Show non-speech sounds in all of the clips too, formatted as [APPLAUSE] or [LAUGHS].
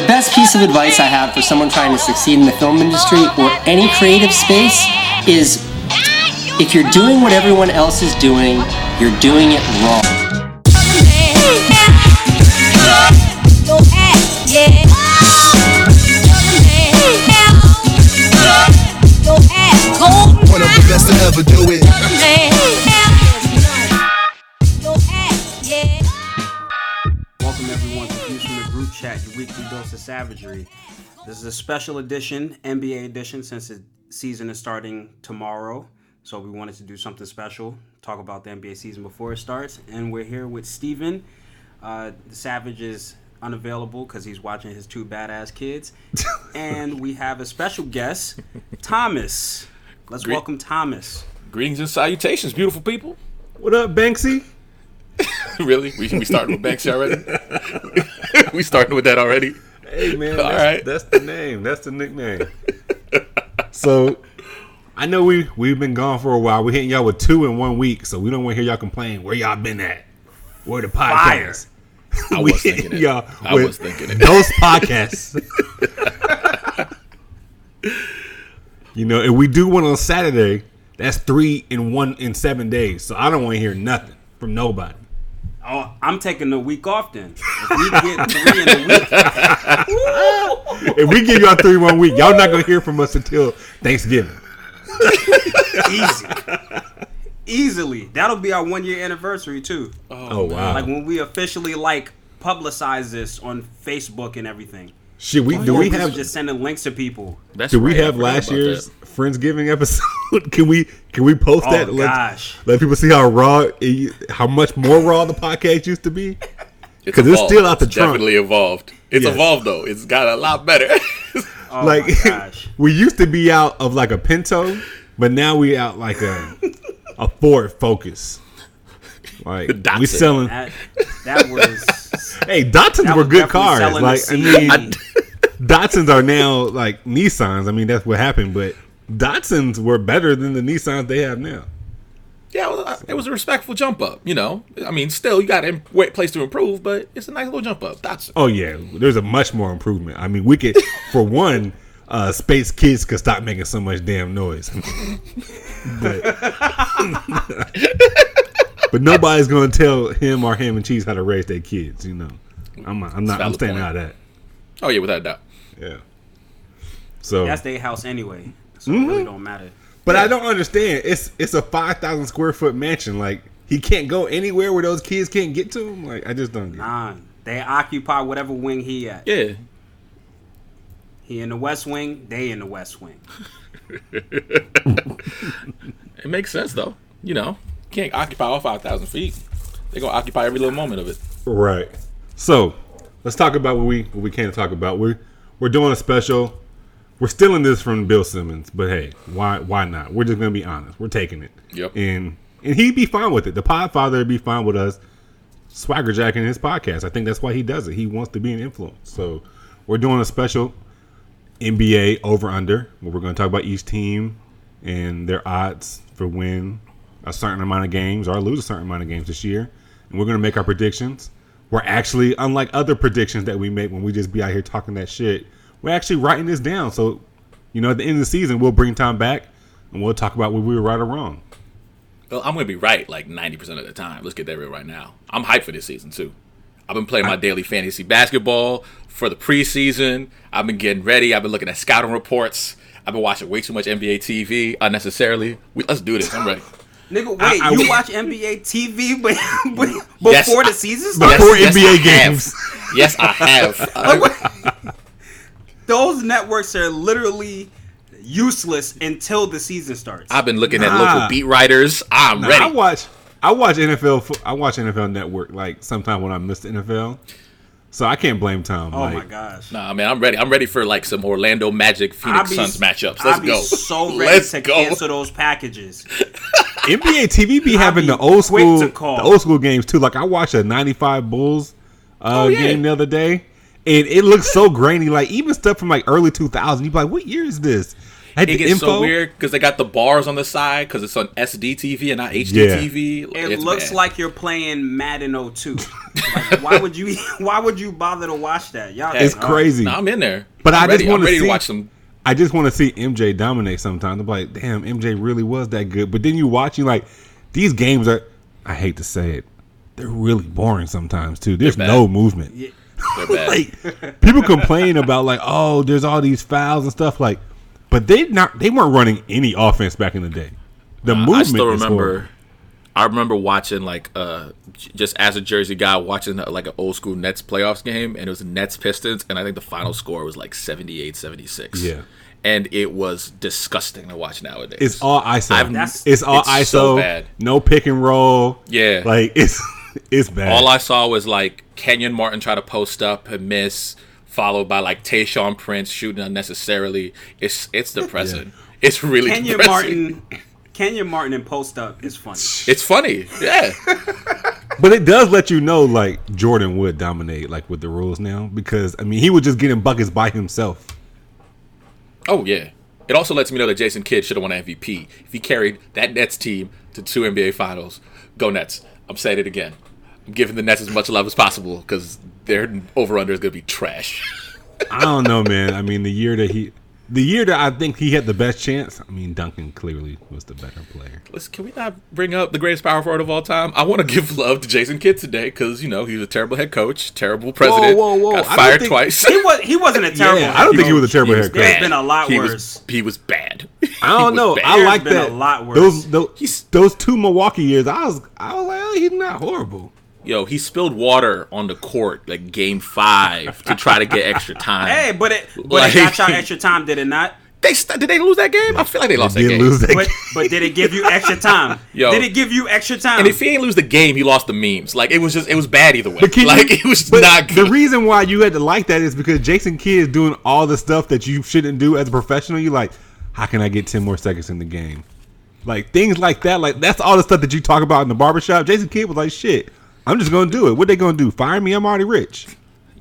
the best piece of advice I have for someone trying to succeed in the film industry or any creative space is if you're doing what everyone else is doing, you're doing it wrong. Dose of savagery. This is a special edition, NBA edition, since the season is starting tomorrow. So we wanted to do something special, talk about the NBA season before it starts. And we're here with Steven. Uh, the Savage is unavailable because he's watching his two badass kids. [LAUGHS] and we have a special guest, Thomas. Let's Great. welcome Thomas. Greetings and salutations, beautiful people. What up, Banksy? [LAUGHS] really? We, we starting with Banksy already? [LAUGHS] we starting with that already? Hey man, All that's, right. that's the name. That's the nickname. [LAUGHS] so I know we we've been gone for a while. We're hitting y'all with two in one week, so we don't want to hear y'all complain. Where y'all been at? Where the podcast? [LAUGHS] I was thinking it. y'all I was thinking it. Those [LAUGHS] podcasts. you know, if we do one on Saturday. That's three in one in seven days. So I don't want to hear nothing from nobody. Oh, I'm taking a week off then. If we get three in a week, If we give y'all three one week, y'all not gonna hear from us until Thanksgiving. easy. Easily. That'll be our one year anniversary too. Oh, oh wow. Like when we officially like publicize this on Facebook and everything. Should we do Or we have just sending links to people. That's do we right, I have last year's that. Friendsgiving episode? [LAUGHS] can we can we post Oh that? Let, gosh. let people see how raw, eh, how much more raw the podcast used to be. Because [LAUGHS] it's evolved. still out the It's trunk. Definitely evolved. It's Yes. evolved though. It's got a lot better. [LAUGHS] Oh like we used to be out of like a Pinto, but now we out like a a Ford Focus. Like [LAUGHS] we Datsun. selling. That that was [LAUGHS] Hey, Datsuns were good cars. Like I mean, seed. [LAUGHS] Datsuns are now like Nissans. I mean, that's what happened. But Datsuns were better than the Nissans they have now. yeah, well, uh, it was a respectful jump up. You know, I mean, still you got a im- place to improve, but it's a nice little jump up. That's Oh yeah, there's a much more improvement. I mean, we could, for one, uh, space kids could stop making so much damn noise. but, but nobody's gonna tell him or him and Cheese how to raise their kids. You know, I'm I'm not I'm staying point. out of that. oh yeah, without a doubt. Yeah. So, That's their house anyway. So it Mm-hmm. really don't matter. but I don't understand. It's it's a five thousand square foot mansion. Like he can't go anywhere where those kids can't get to him. Like I just don't get. it. Nah. They occupy whatever wing he at. Yeah, He in the west wing, they in the west wing. [LAUGHS] it makes sense though. You know, can't occupy all five thousand feet. They're gonna occupy every little moment of it. Right. So let's talk about what we what we can talk about. We're we're doing a special. We're stealing this from Bill Simmons, but hey, why why not? We're just gonna be honest. We're taking it. Yep. And and he'd be fine with it. The Podfather would be fine with us swagger jacking his podcast. I think that's why he does it. He wants to be an influence. So we're doing a special NBA over under where we're gonna talk about each team and their odds for win a certain amount of games or lose a certain amount of games this year. And we're gonna make our predictions. We're actually, unlike other predictions that we make when we just be out here talking that shit, we're actually writing this down. So, you know, at the end of the season, we'll bring Tom back and we'll talk about whether we were right or wrong. Well, I'm gonna be right like ninety percent of the time. Let's get that real right now. I'm hyped for this season too. I've been playing my daily fantasy basketball for the preseason. I've been getting ready. I've been looking at scouting reports. I've been watching way too much NBA TV unnecessarily. We, let's do this. I'm ready. [LAUGHS] Nigga, wait, I- you watch NBA TV but, [LAUGHS] but Yes, before the season starts? Before yes, NBA I have. games. Yes, I have. [LAUGHS] [LAUGHS] Those networks are literally useless until the season starts. I've been looking at local beat writers. I'm Nah, ready. I watch I watch NFL I watch NFL Network like sometime when I miss the NFL. So I can't blame Tom. oh like, my gosh. Nah, man, I'm ready. I'm ready for like some Orlando Magic Phoenix be- Suns matchups. Let's I'd be go. so [LAUGHS] ready Let's to go. cancel those packages. [LAUGHS] NBA TV be having be the old school to call. the old school games too. Like I watched a '95 Bulls uh, Oh, yeah. game the other day, and it looks so grainy. Like even stuff from like early 2000, you be like, "What year is this?" Like it the gets so weird because they got the bars on the side because it's on SD TV and not HD Yeah. TV. It It's looks bad. like you're playing Madden 02. [LAUGHS] like, why would you? [LAUGHS] Why would you bother to watch that? Y'all, It's uh, crazy. Nah, I'm in there. But I'm I just wanna see- watch some. I just want to see MJ dominate sometimes. I'm like, damn, MJ really was that good. But then you watch, you like, these games are, I hate to say it, they're really boring sometimes too. There's no movement. They're [LAUGHS] like people complain about like, oh, there's all these fouls and stuff like, but they not they weren't running any offense back in the day. The movement. I still remember. horrible. I remember watching like uh just as a Jersey guy watching uh, like an old school Nets playoffs game and it was Nets Pistons and I think the final score was like 78-76. Yeah. And it was disgusting to watch nowadays. It's all ISO. I've- That's- it's all it's ISO. so bad. No pick and roll. Yeah. Like [LAUGHS] it's it's bad. All I saw was like Kenyon Martin try to post up and miss, followed by like Tayshaun Prince shooting unnecessarily. It's it's depressing. It's really Kenyon depressing. Martin. [LAUGHS] Kenyon Martin and post up is funny. It's funny. Yeah. [LAUGHS] But it does let you know, like Jordan would dominate, like with the rules now, because I mean, he was just getting buckets by himself. Oh yeah. It also lets me know that Jason Kidd should have won MVP if he carried that Nets team to two NBA Finals. Go Nets! I'm saying it again. I'm giving the Nets as much love as possible because their over under is gonna be trash. [LAUGHS] I don't know, man. I mean, the year that he, the year that I think he had the best chance. I mean, Duncan clearly was the better player. Listen, can we not bring up the greatest power forward of all time? I want to give love to Jason Kidd today because you know he was a terrible head coach, terrible president, whoa, whoa. got fired think- twice. He was. He wasn't a [LAUGHS] terrible. Yeah, I don't think he was a terrible He was head coach. There's bad. been a lot he worse. Was, he was bad. [LAUGHS] I don't know. was I like been that. a lot worse. Those those, those two Milwaukee years, I was I was like, oh, he's not horrible. Yo, he spilled water on the court like game five to try to get extra [LAUGHS] time. Hey, but it but Like- it got y'all extra time, did it not? They st- did they lose that game? I feel like they lost They that did game. lose that But game. but did it give you extra time? [LAUGHS] Yo. Did it give you extra time? And if he ain't lose the game, he lost the memes. Like it was just it was bad either way. But can like you- it was but not The reason why you had to like that is because Jason Kidd is doing all the stuff that you shouldn't do as a professional. You like, how can I get ten more seconds in the game? Like things like that. Like that's all the stuff that you talk about in the barbershop. Jason Kidd was like, shit, I'm just gonna do it. What they gonna do? Fire me? I'm already rich.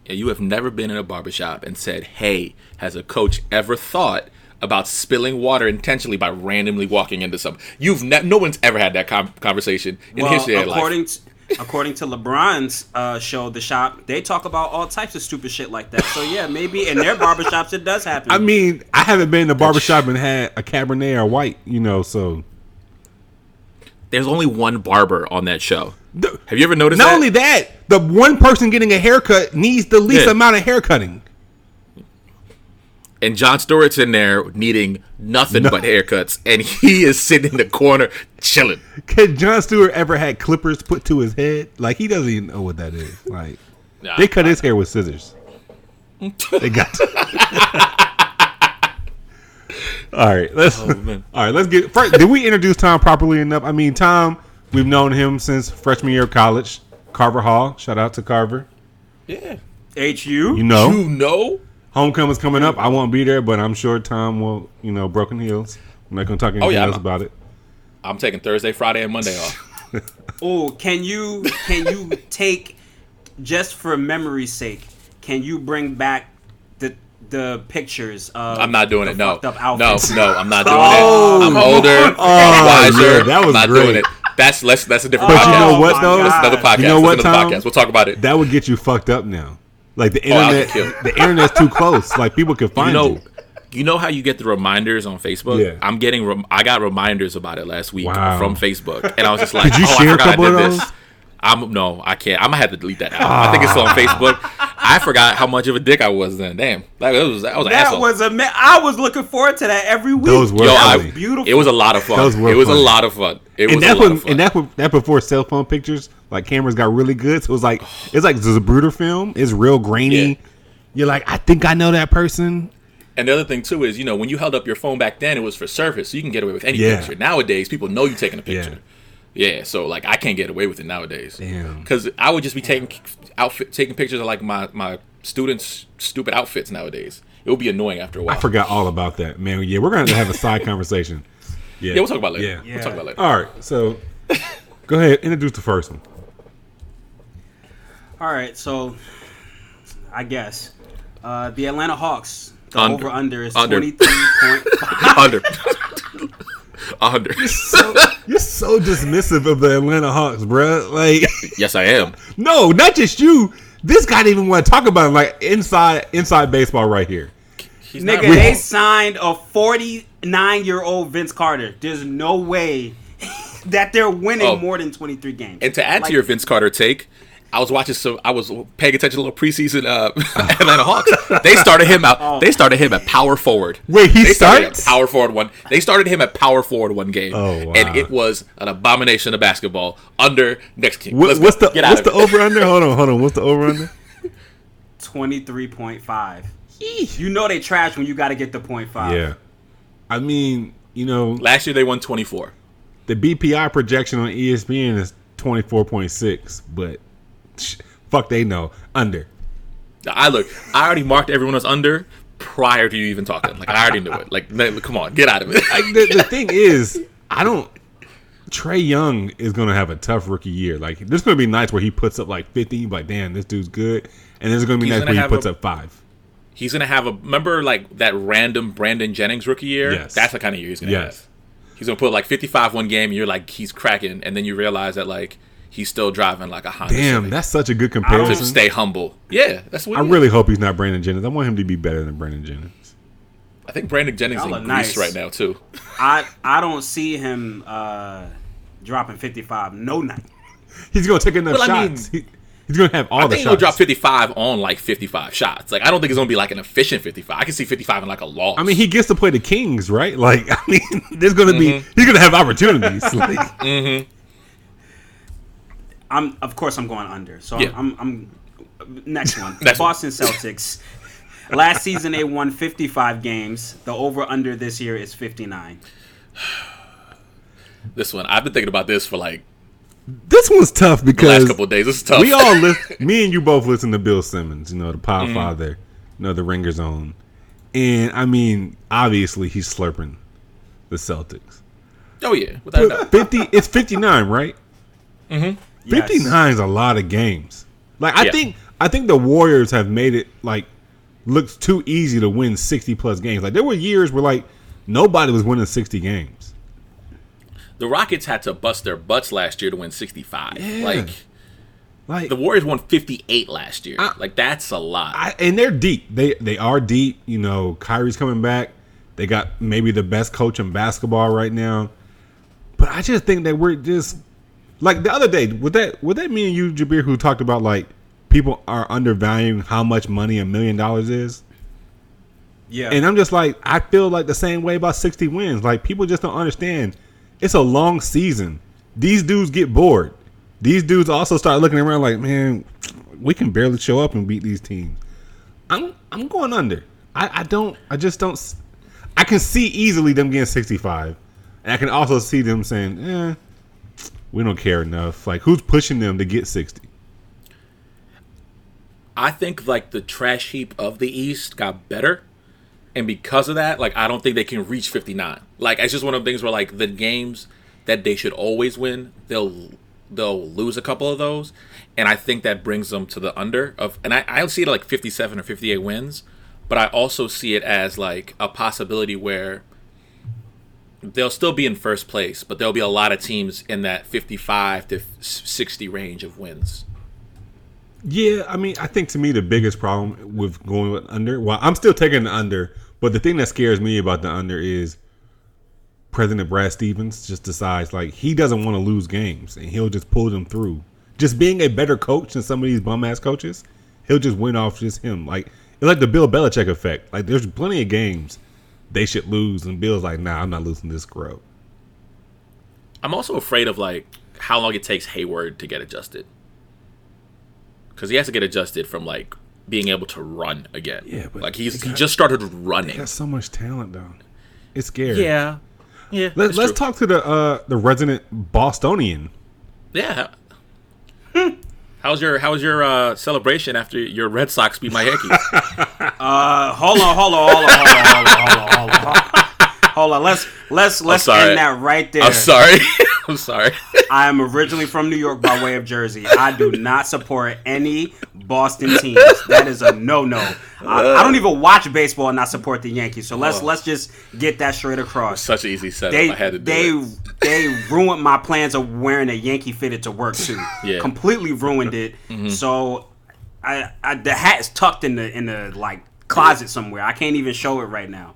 Yeah, you have never been in a barbershop and said, "Hey, has a coach ever thought about spilling water intentionally by randomly walking into some?" You've ne- no one's ever had that com- conversation in well, history of life. according to, according to LeBron's uh, show, The Shop, they talk about all types of stupid shit like that. So yeah, maybe in their barbershops it does happen. I mean, I haven't been in a barbershop and had a Cabernet or white, you know. So There's only one barber on that show. The- Have you ever noticed not that? only that, the one person getting a haircut needs the least Yeah. amount of haircutting. and Jon Stewart's in there needing nothing No. but haircuts, and he is sitting in the corner chilling. Could Jon Stewart ever had clippers put to his head? Like he doesn't even know what that is. Like Nah, they cut his hair with scissors. [LAUGHS] they got. [LAUGHS] all right, let's. Oh, [LAUGHS] all right, let's get. First, did we introduce Tom properly enough? I mean, Tom, we've known him since freshman year of college. Carver Hall, shout out to Carver. Yeah, HU. You know, you know. homecoming's coming up. I won't be there, but I'm sure Tom will. You know, broken heels. I'm not gonna talk anything oh, yeah, else I'm- about it. I'm taking Thursday, Friday, and Monday off. [LAUGHS] Oh, can you can you take just for memory's sake? Can you bring back the the pictures of? I'm not doing the it. No, up no, no. I'm not [LAUGHS] doing Oh, it. I'm oh. older, Oh, wiser. yeah, that was I'm not great. doing it. That's let's that's a different But podcast. you know what, oh my though? That's another podcast. You know what, That's another Tom? podcast. We'll talk about it. That would get you fucked up now. Like the Oh, I'll internet, get killed. the internet's too close. Like people can find you. know, you know how you get the reminders on Facebook. Yeah. I'm getting. Rem- I got reminders about it last week Wow. from Facebook, and I was just like, Did you "Oh, share I a forgot couple I of did those? This." I'm no, I can't. I'm gonna have to delete that. Out. I think it's still on ah. Facebook. I forgot how much of a dick I was then. Damn, that was that was an That asshole. was a. ma- I was looking forward to that every week. Those were Yo, funny. I, beautiful. It was a lot of fun. Those were it was funny. a lot of fun. It was and a that lot was of fun. and that was that before cell phone pictures, like cameras got really good. So it was like [SIGHS] it's like Zapruder film. It's real grainy. Yeah. You're like, I think I know that person. And the other thing too is, you know, when you held up your phone back then, it was for service, so you can get away with any Yeah. picture. Nowadays, people know you're taking a picture. Yeah. So like I can't get away with it nowadays. Damn. Because I would just be taking outfit, taking pictures of like my my students' stupid outfits nowadays. It would be annoying after a while. I forgot all about that, man. Yeah, we're gonna have a side [LAUGHS] conversation. Yeah, Yeah, we'll talk about it later. Yeah. We'll talk about later. All right, so go ahead, introduce the first one. All right, so I guess uh, the Atlanta Hawks The Under. over under is Under. twenty three point five. [LAUGHS] Under. [LAUGHS] Under. You're so dismissive of the Atlanta Hawks, bruh. Like, [LAUGHS] yes, I am. no, not just you. This guy didn't even want to talk about it. Like inside, inside baseball, right here. He's Nigga, wrong. they signed a 49 year old Vince Carter. There's no way [LAUGHS] that they're winning Oh. more than 23 games. And to add Like, to your Vince Carter take, I was watching some. I was paying attention to a little preseason uh, [LAUGHS] Atlanta Hawks. They started him out. They started him at power forward. Wait, he they started starts? power forward one. They started him at power forward one game. Oh, wow. And it was an abomination of basketball. Under next team. What, what's the what's the over under? Hold on, hold on. What's the over under? [LAUGHS] 23.5. You know they trash when you got to get the point five. Yeah, I mean, you know, Last year they won twenty four. the BPI projection on ESPN is twenty four point six, but sh- fuck, they know under. I look. I already marked everyone else under prior to you even talking. Like I already knew it. Like come on, get out of it. Like, the, the thing is, I don't. Trae Young is gonna have a tough rookie year. Like, there's gonna be nights where he puts up like fifty. you be Like, damn, this dude's good. And there's gonna be He's nights where he puts a- up five. He's gonna have a remember like that random Brandon Jennings rookie year. Yes. That's the kind of year he's gonna Yes. have. He's gonna put like 55 one game, and you're like he's cracking, and then you realize that like he's still driving like a Honda. Damn, Civic. that's such a good to comparison. stay humble. Yeah, that's what I he is. really hope he's not Brandon Jennings. I want him to be better than Brandon Jennings. I think Brandon Jennings Y'all in Greece nice. right now too. I I don't see him uh, dropping 55 no night. [LAUGHS] He's gonna take enough Well, I mean- shots. he, he's gonna have all I the think shots. he'll drop 55 on like 55 shots. Like I don't think it's gonna be like an efficient 55. I can see 55 in like a loss. I mean, he gets to play the Kings, right? Like, [LAUGHS] I mean, there's gonna Mm-hmm. be he's gonna have opportunities. [LAUGHS] Like, I'm of course I'm going under. So Yeah. I'm, I'm next one. [LAUGHS] Next one. Boston Celtics. [LAUGHS] Last season they won 55 games. The over under this year is 59. [SIGHS] this one, I've been thinking about this for like this one's tough the last couple of days. This is tough. we all listen. [LAUGHS] Me and you both listen to Bill Simmons. You know, the Mm-hmm. Power Father. You know, the Ringer Zone. And I mean, obviously, he's slurping the Celtics. oh yeah, without a doubt. Fifty. it's fifty nine, right? Yes. Fifty nine is a lot of games. Like I Yeah. think I think the Warriors have made it like looks too easy to win sixty plus games. Like there were years where like nobody was winning sixty games. The Rockets had to bust their butts last year to win 65. Yeah. Like Like the Warriors won 58 last year. I- like that's a lot. I, and they're deep. They they are deep. You know, Kyrie's coming back. They got maybe the best coach in basketball right now. But I just think that we're just like the other day. Would that would that mean you, Jabir, who talked about like people are undervaluing how much money a million dollars is? Yeah. And I'm just like, I feel like the same way about 60 wins. Like people just don't understand. It's a long season. These dudes get bored. These dudes also start looking around like, man, we can barely show up and beat these teams. I'm I'm going under. I, I don't. I just don't. I can see easily them getting 65, and I can also see them saying, eh, we don't care enough. Like who's pushing them to get 60? I think like the trash heap of the East got better, and because of that, like I don't think they can reach 59. Like it's just one of the things where like the games that they should always win, they'll they'll lose a couple of those, and I think that brings them to the under of. And I I see it like 57 or 58 wins, but I also see it as like a possibility where they'll still be in first place, but there'll be a lot of teams in that 55 to 60 range of wins. Yeah, I mean, I think to me the biggest problem with going with under, well, I'm still taking the under, but the thing that scares me about the under is President Brad Stevens just decides like he doesn't want to lose games and he'll just pull them through. Just being a better coach than some of these bum ass coaches, he'll just win off just him. Like it's like the Bill Belichick effect. Like there's plenty of games they should lose, and Bill's like, nah, I'm not losing this scrub. I'm also afraid of like how long it takes Hayward to get adjusted. Because he has to get adjusted from like being able to run again. Yeah, but like he's he he got- just started running. He has so much talent though. It's scary. Yeah, yeah. Let, true. talk to the uh the resident Bostonian. Yeah. How's your How's your uh, celebration after your Red Sox beat my Yankees? [LAUGHS] Uh, hold on, hold on, hold on, hold on, hold on, hold on, hold on. Hold on. Let's let's let's end that right there. I'm sorry. [LAUGHS] I'm sorry. I am originally from New York by way of Jersey. I do not support any Boston teams. That is a no no. I, I don't even watch baseball and not support the Yankees. So let's let's just get that straight across. Such an easy setup. They I had to do they it. they ruined my plans of wearing a Yankee fitted to work suit. [LAUGHS] Yeah. completely ruined it. [LAUGHS] Mm-hmm. So I, I the hat is tucked in the in the like closet somewhere. I can't even show it right now.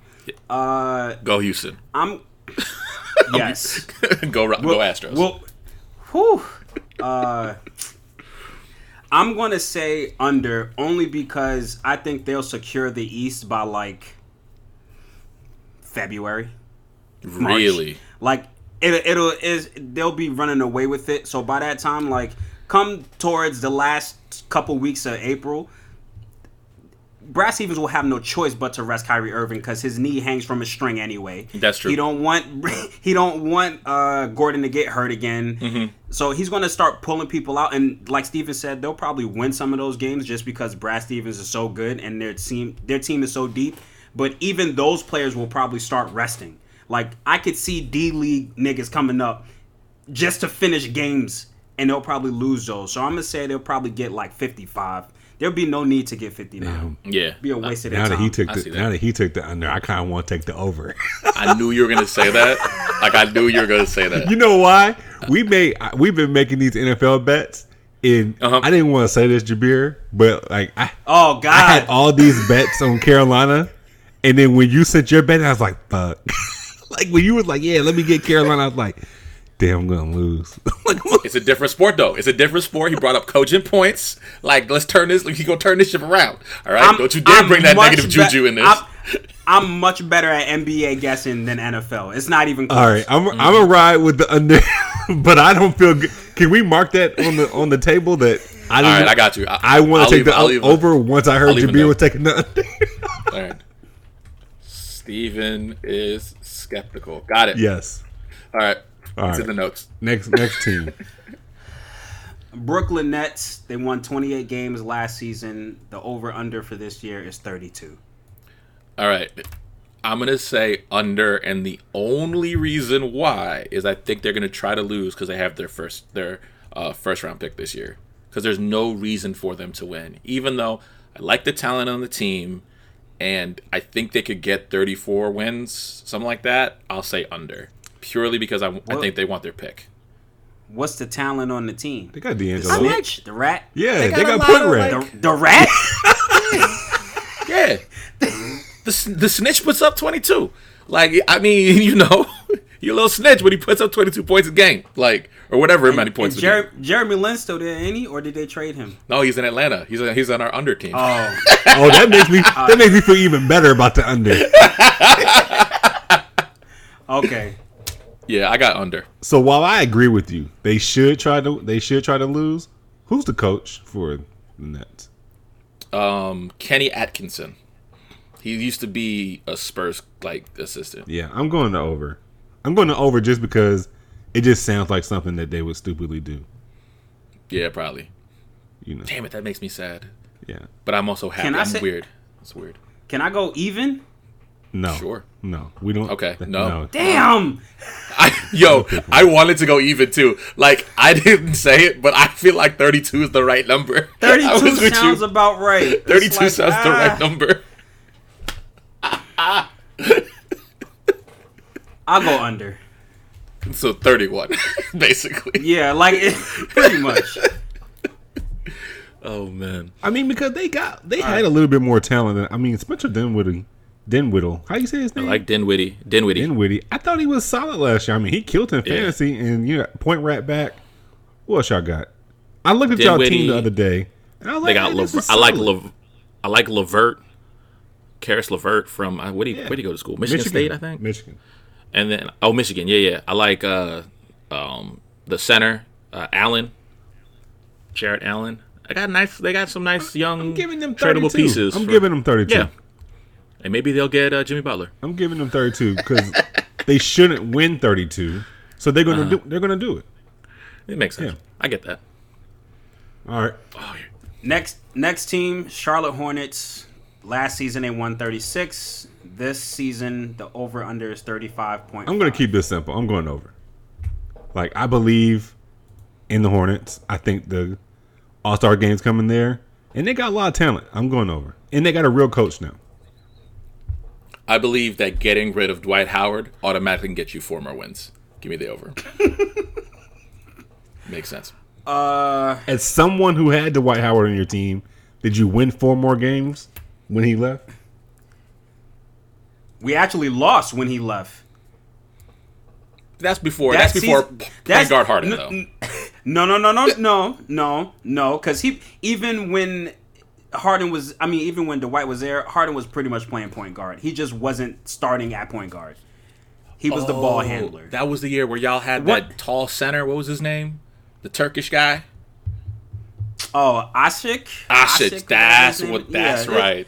Uh, Go Houston. I'm [LAUGHS] yes. [LAUGHS] go Ro- go Astros. Well, whew. Uh, I'm gonna say under only because I think they'll secure the East by like February. March. really? Like it, it'll is they'll be running away with it. So by that time, like come towards the last couple weeks of April, Brad Stevens will have no choice but to rest Kyrie Irving because his knee hangs from a string anyway. That's true. He don't want [LAUGHS] he don't want uh, Gordon to get hurt again. Mm-hmm. So he's going to start pulling people out, and like Steven said, they'll probably win some of those games just because Brad Stevens is so good and their team their team is so deep. But even those players will probably start resting. Like I could see D League niggas coming up just to finish games, and they'll probably lose those. So I'm gonna say they'll probably get like 55. There'll be no need to get 59. Yeah. Be a waste of Now their that time. he took the that. now that he took the under, I kind of want to take the over. [LAUGHS] I knew you were gonna say that. Like I knew you were gonna say that. you know why? We made we've been making these NFL bets, and Uh-huh. I didn't want to say this, Jabir, but like I, oh God! I had all these bets on Carolina, and then when you sent your bet, I was like, "Fuck!" [LAUGHS] like when you was like, "Yeah, let me get Carolina," I was like, "Damn, I'm gonna lose." [LAUGHS] It's a different sport though. It's a different sport. He brought up coaching points. Like let's turn this. He gonna turn this ship around. All right. I'm- Don't you dare I'm bring that negative be- juju in this. I'm, I'm much better at NBA guessing than NFL. It's not even close. all right, I'm I'm Mm-hmm. gonna ride with the under, [LAUGHS] but I don't feel good. Can we mark that on the on the table that I All didn't? right, I got you. I, I want to take the I'll o- leave- over once I heard I'll Jabir was taking the under. [LAUGHS] All right. Steven is skeptical. Got it. yes. All right. All it's right. in the notes. Next next team. [LAUGHS] Brooklyn Nets. They won 28 games last season. The over under for this year is 32. All right. I'm gonna say under, and the only reason why is I think they're gonna try to lose because they have their first their uh, first round pick this year. Because there's no reason for them to win, even though I like the talent on the team, and I think they could get 34 wins, something like that. I'll say under, purely because I, I think they want their pick. What's the talent on the team? They got The D'Angelo. snitch, the rat, Yeah, They they got got, a Put of, Rat. like- the, the rat. [LAUGHS] Yeah. the, the snitch puts up 22. Like, I mean, [LAUGHS] you know, [LAUGHS] you're a little snitch, but he puts up 22 points a game. Like, or whatever many points And a Jer- Jeremy Lin still there, ain't he? Or did they trade him? No, he's in Atlanta. He's he's on our under team. Oh, Oh, that makes me that makes me feel even better about the under. okay. Yeah, I got under. So while I agree with you, they should try to they should try to lose. Who's the coach for the Nets? Um, Kenny Atkinson. He used to be a Spurs like assistant. Yeah, I'm going to over. I'm going to over just because it just sounds like something that they would stupidly do. Yeah, probably. You know. Damn it, that makes me sad. Yeah. But I'm also happy. Can I I'm say- weird. It's weird. Can I go even? No. Sure. No. We don't. Okay, [LAUGHS] no. Damn. I, yo, I wanted to go even too. Like I didn't say it, but I feel like 32 is the right number. [LAUGHS] 32 sounds you. about right. 32 like, sounds the ah, right number. I'll go under. So 31, [LAUGHS] basically. Yeah, like it, pretty much. Oh man. I mean, because they got they had a little bit more talent. Than, I mean, Spencer Dinwiddie, Dinwiddle. How you say his name? Like Dinwiddie. Dinwiddie. Dinwiddie. I thought he was solid last year. I mean, he killed in Yeah. fantasy, and you know, point right back. What else y'all got? I looked at y'all team the other day. And I was They like, got "Man, this Lever- I like solid." I like Levert. Caris Levert from uh, where did he, Yeah. where did he go to school? Michigan, State, I think. Michigan. And then oh, Michigan. Yeah, yeah. I like uh, um, the center, uh, Allen, Jarrett Allen. I got nice. They got some nice young I'm giving them tradable pieces. I'm for- giving them 32. Yeah, and maybe they'll get uh, Jimmy Butler. I'm giving them 32 because [LAUGHS] they shouldn't win 32. So they're gonna Uh-huh. do. They're gonna do it. It makes sense. Yeah. I get that. All right. Oh, Next next team, Charlotte Hornets. Last season they won 36. This season, the over under is thirty five point. I'm going to keep this simple. I'm going over. Like I believe in the Hornets. I think the All Star games coming there, and they got a lot of talent. I'm going over, and they got a real coach now. I believe that getting rid of Dwight Howard automatically can get you four more wins. Give me the over. [LAUGHS] Makes sense. Uh, As someone who had Dwight Howard on your team, did you win four more games when he left? we actually lost when he left. That's before. That that's before season- point that's- guard Harden, n- though. n- [LAUGHS] No, no, no, no, [LAUGHS] no, no, no. Because he even when Harden was, I mean, even when Dwight was there, Harden was pretty much playing point guard. He just wasn't starting at point guard. He was the ball Oh, handler. That was the year where y'all had What- that tall center. What was his name? The Turkish guy. oh, Asik. Asik. That's what. That's yeah. right.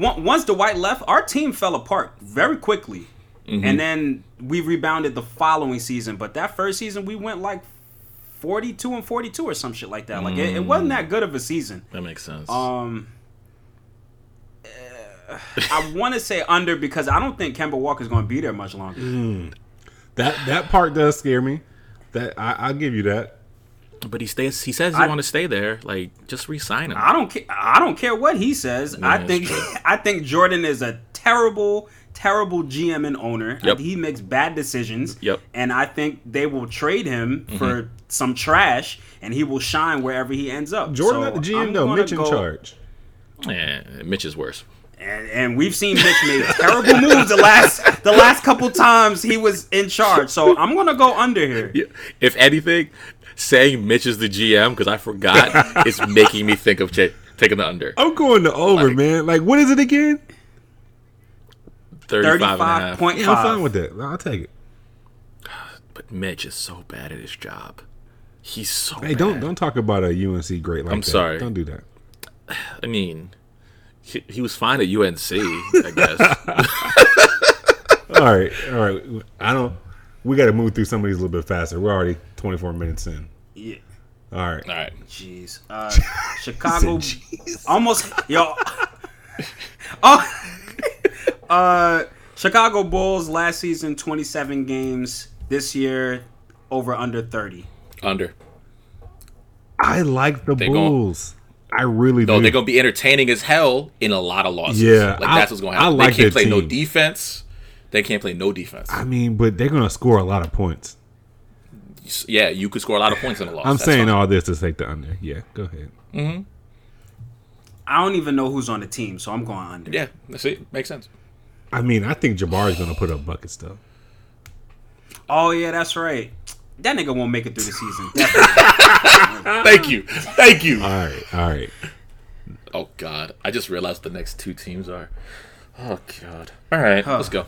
On- Once Dwight left, our team fell apart very quickly, Mm-hmm. and then we rebounded the following season. But that first season, we went like forty-two and forty-two or some shit like that. Like it, it wasn't that good of a season. That makes sense. Um, uh, I want to say under because I don't think Kemba Walker's going to be there much longer. That that part does scare me. That I, I'll give you that. but he stays. He says he I- want to stay there. Like, just resign him. I don't care. I don't care what he says. I think. [LAUGHS] I think Jordan is a terrible, terrible GM and owner. Yep. He makes bad decisions. Yep. Mm-hmm. And I think they will trade him for some trash, and he will shine wherever he ends up. Jordan So not the GM I'm though. gonna Mitch in charge. Eh, Mitch is worse. And, and we've seen Mitch make terrible moves the last the last couple times he was in charge. So I'm gonna go under here. Yeah. [LAUGHS] If anything, saying Mitch is the GM because I forgot is making me think of ch- taking the under. I'm going to over, Like- man. Like what is it again? 35 and a half. 35.5. Yeah, I'm fine with that. I'll take it. But Mitch is so bad at his job. He's so Hey, bad. don't don't talk about a UNC great like I'm that. sorry. Don't do that. I mean, he, he was fine at UNC, I guess. [LAUGHS] [LAUGHS] All right, all right. I don't. We got to move through some of these a little bit faster. We're already 24 minutes in. Yeah. All right. All right. Jeez. Uh, [LAUGHS] Chicago almost yo. oh, uh, Chicago Bulls last season 27 games. This year over under 30. Under. I like the They gon- Bulls. I really No, do. they're gonna be entertaining as hell in a lot of losses. Yeah, like I- that's what's going to I happen. like they can't that play no defense. They can't play no defense. I mean, but they're gonna score a lot of points. yeah, you could score a lot of points in a loss. I'm That's saying fine. all this to take the under. Yeah, go ahead. Mm-hmm. I don't even know who's on the team, so I'm going under. Yeah, that's it. Makes sense. I mean, I think Jabari's gonna put up bucket stuff. Oh yeah, that's right. That nigga won't make it through the season. [LAUGHS] Thank you. Thank you. All right, all right. Oh God, I just realized the next two teams are. Oh God. All right, let's go.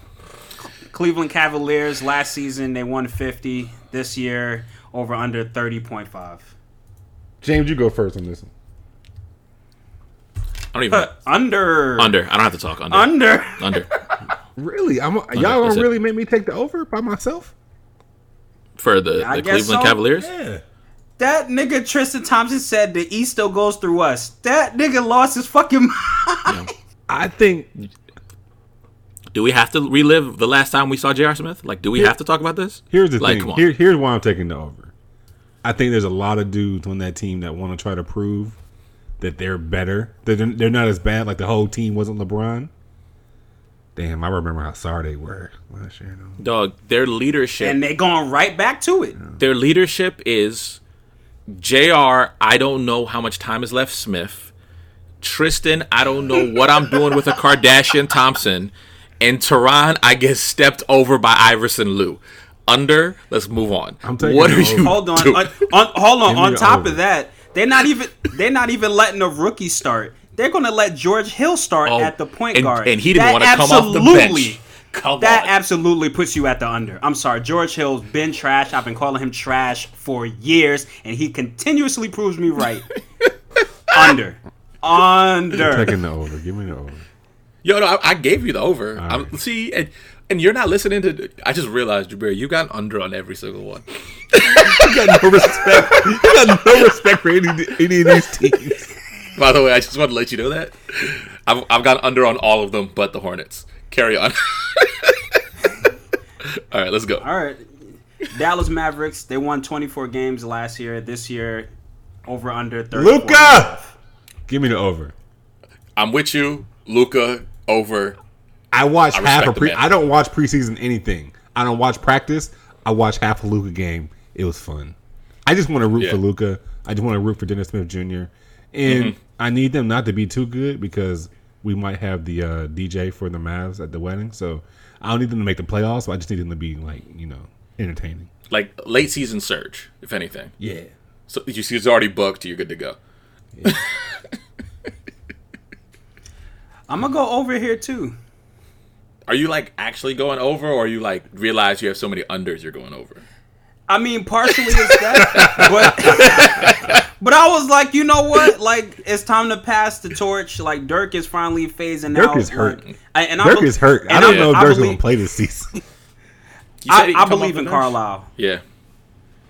Cleveland Cavaliers last season they won 50. This year over under 30.5. James, you go first on this one. I don't even. Uh, under. under. I don't have to talk. Under. Under. under. [LAUGHS] Really? I'm, y'all that's gonna it. really make me take the over by myself? For the, I the Cleveland so. Cavaliers. Yeah. That nigga Tristan Thompson said the East still goes through us. That nigga lost his fucking mind. I think Do we have to relive the last time we saw J.R. Smith? Like, do we have to talk about this? here's the like, thing. Here, here's why I'm taking the over. I think there's a lot of dudes on that team that want to try to prove that they're better. They're, they're not as bad. Like the whole team wasn't LeBron. Damn, I remember how sorry they were last year. though. Dog, their leadership. and they're going right back to it. their leadership is J.R. I don't know how much time is left. Smith, Tristan. I don't know [LAUGHS] what I'm doing with a Kardashian Thompson, and Tyronn. I get stepped over by Iverson Lue. Under. Let's move on. I'm taking what are over. you? Hold on, doing? Uh, on, on- hold on. On top over. of that, they're not even they're not even letting a rookie start. They're gonna let George Hill start Oh, at the point and- guard, and he didn't wanna come off the bench. Come that on. absolutely puts you at the under. I'm sorry, George Hill's been trash. I've been calling him trash for years, and he continuously proves me right. [LAUGHS] under, under. Taking the over. Give me the over. Yo, no, I, I gave you the over. I'm, right. see, and, and you're not listening to. I just realized, Jabir, you got under on every single one. [LAUGHS] You got no respect. You got no respect for any, any of these teams. By the way, I just want to let you know that I've, I've got under on all of them, but the Hornets. Carry on. [LAUGHS] All right, let's go. All right. Dallas Mavericks, they won 24 games last year. This year, over under 30. Luka, give me the over. I'm with you, Luka. Over. I watch I half a pre. man. I don't watch preseason anything. I don't watch practice. I watch half a Luka game. It was fun. I just want to root Yeah. for Luka. I just want to root for Dennis Smith Jr. And Mm-hmm. I need them not to be too good because we might have the uh, DJ for the Mavs at the wedding. So I don't need them to make the playoffs. But I just need them to be like you know entertaining. Like late season surge, if anything. Yeah. So you see, it's already booked. You're good to go. I'm going to go over here, too. Are you like actually going over, or are you like realize you have so many unders you're going over? I mean, partially it's that, [LAUGHS] but [LAUGHS] but I was like, you know what? Like, it's time to pass the torch. Like, Dirk is finally phasing Dirk out. is hurt. Like, I- and I Dirk is hurt. I don't know if I Dirk's going to play this season. [LAUGHS] I, I believe in? Carlisle. Yeah,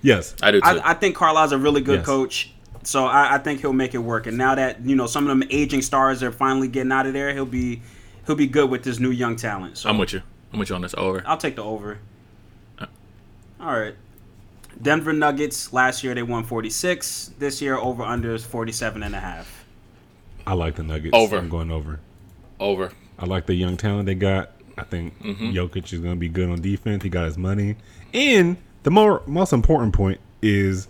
yes. I do too. I, I think Carlisle's a really good Yes. coach. So I, I think he'll make it work. And now that you know some of them aging stars are finally getting out of there, he'll be he'll be good with this new young talent. So I'm with you. I'm with you on this over. I'll take the over. All right. Denver Nuggets last year they won 46. This year over under is 47 and a half. I like the Nuggets. Over. I'm going over. Over. I like the young talent they got. I think Mm-hmm. Jokic is going to be good on defense. He got his money. And the more most important point is,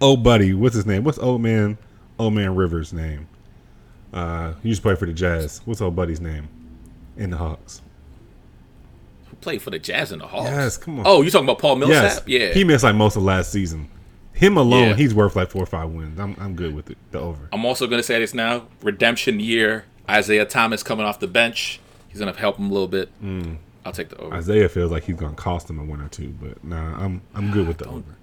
oh buddy, what's his name? What's old man, old man Rivers' name? Uh, he used to play for the Jazz. What's old buddy's name? In the Hawks. Who played for the Jazz and the Hawks? Yes, come on. Oh, you talking about Paul Millsap? Yes, Yeah. He missed like most of last season. Him alone, Yeah. he's worth like four or five wins. I'm I'm good with it. The over. I'm also going to say this now. Redemption year. Isaiah Thomas coming off the bench. He's going to help him a little bit. Mm. I'll take the over. Isaiah feels like he's going to cost him a win or two, but nah, I'm I'm good with the over.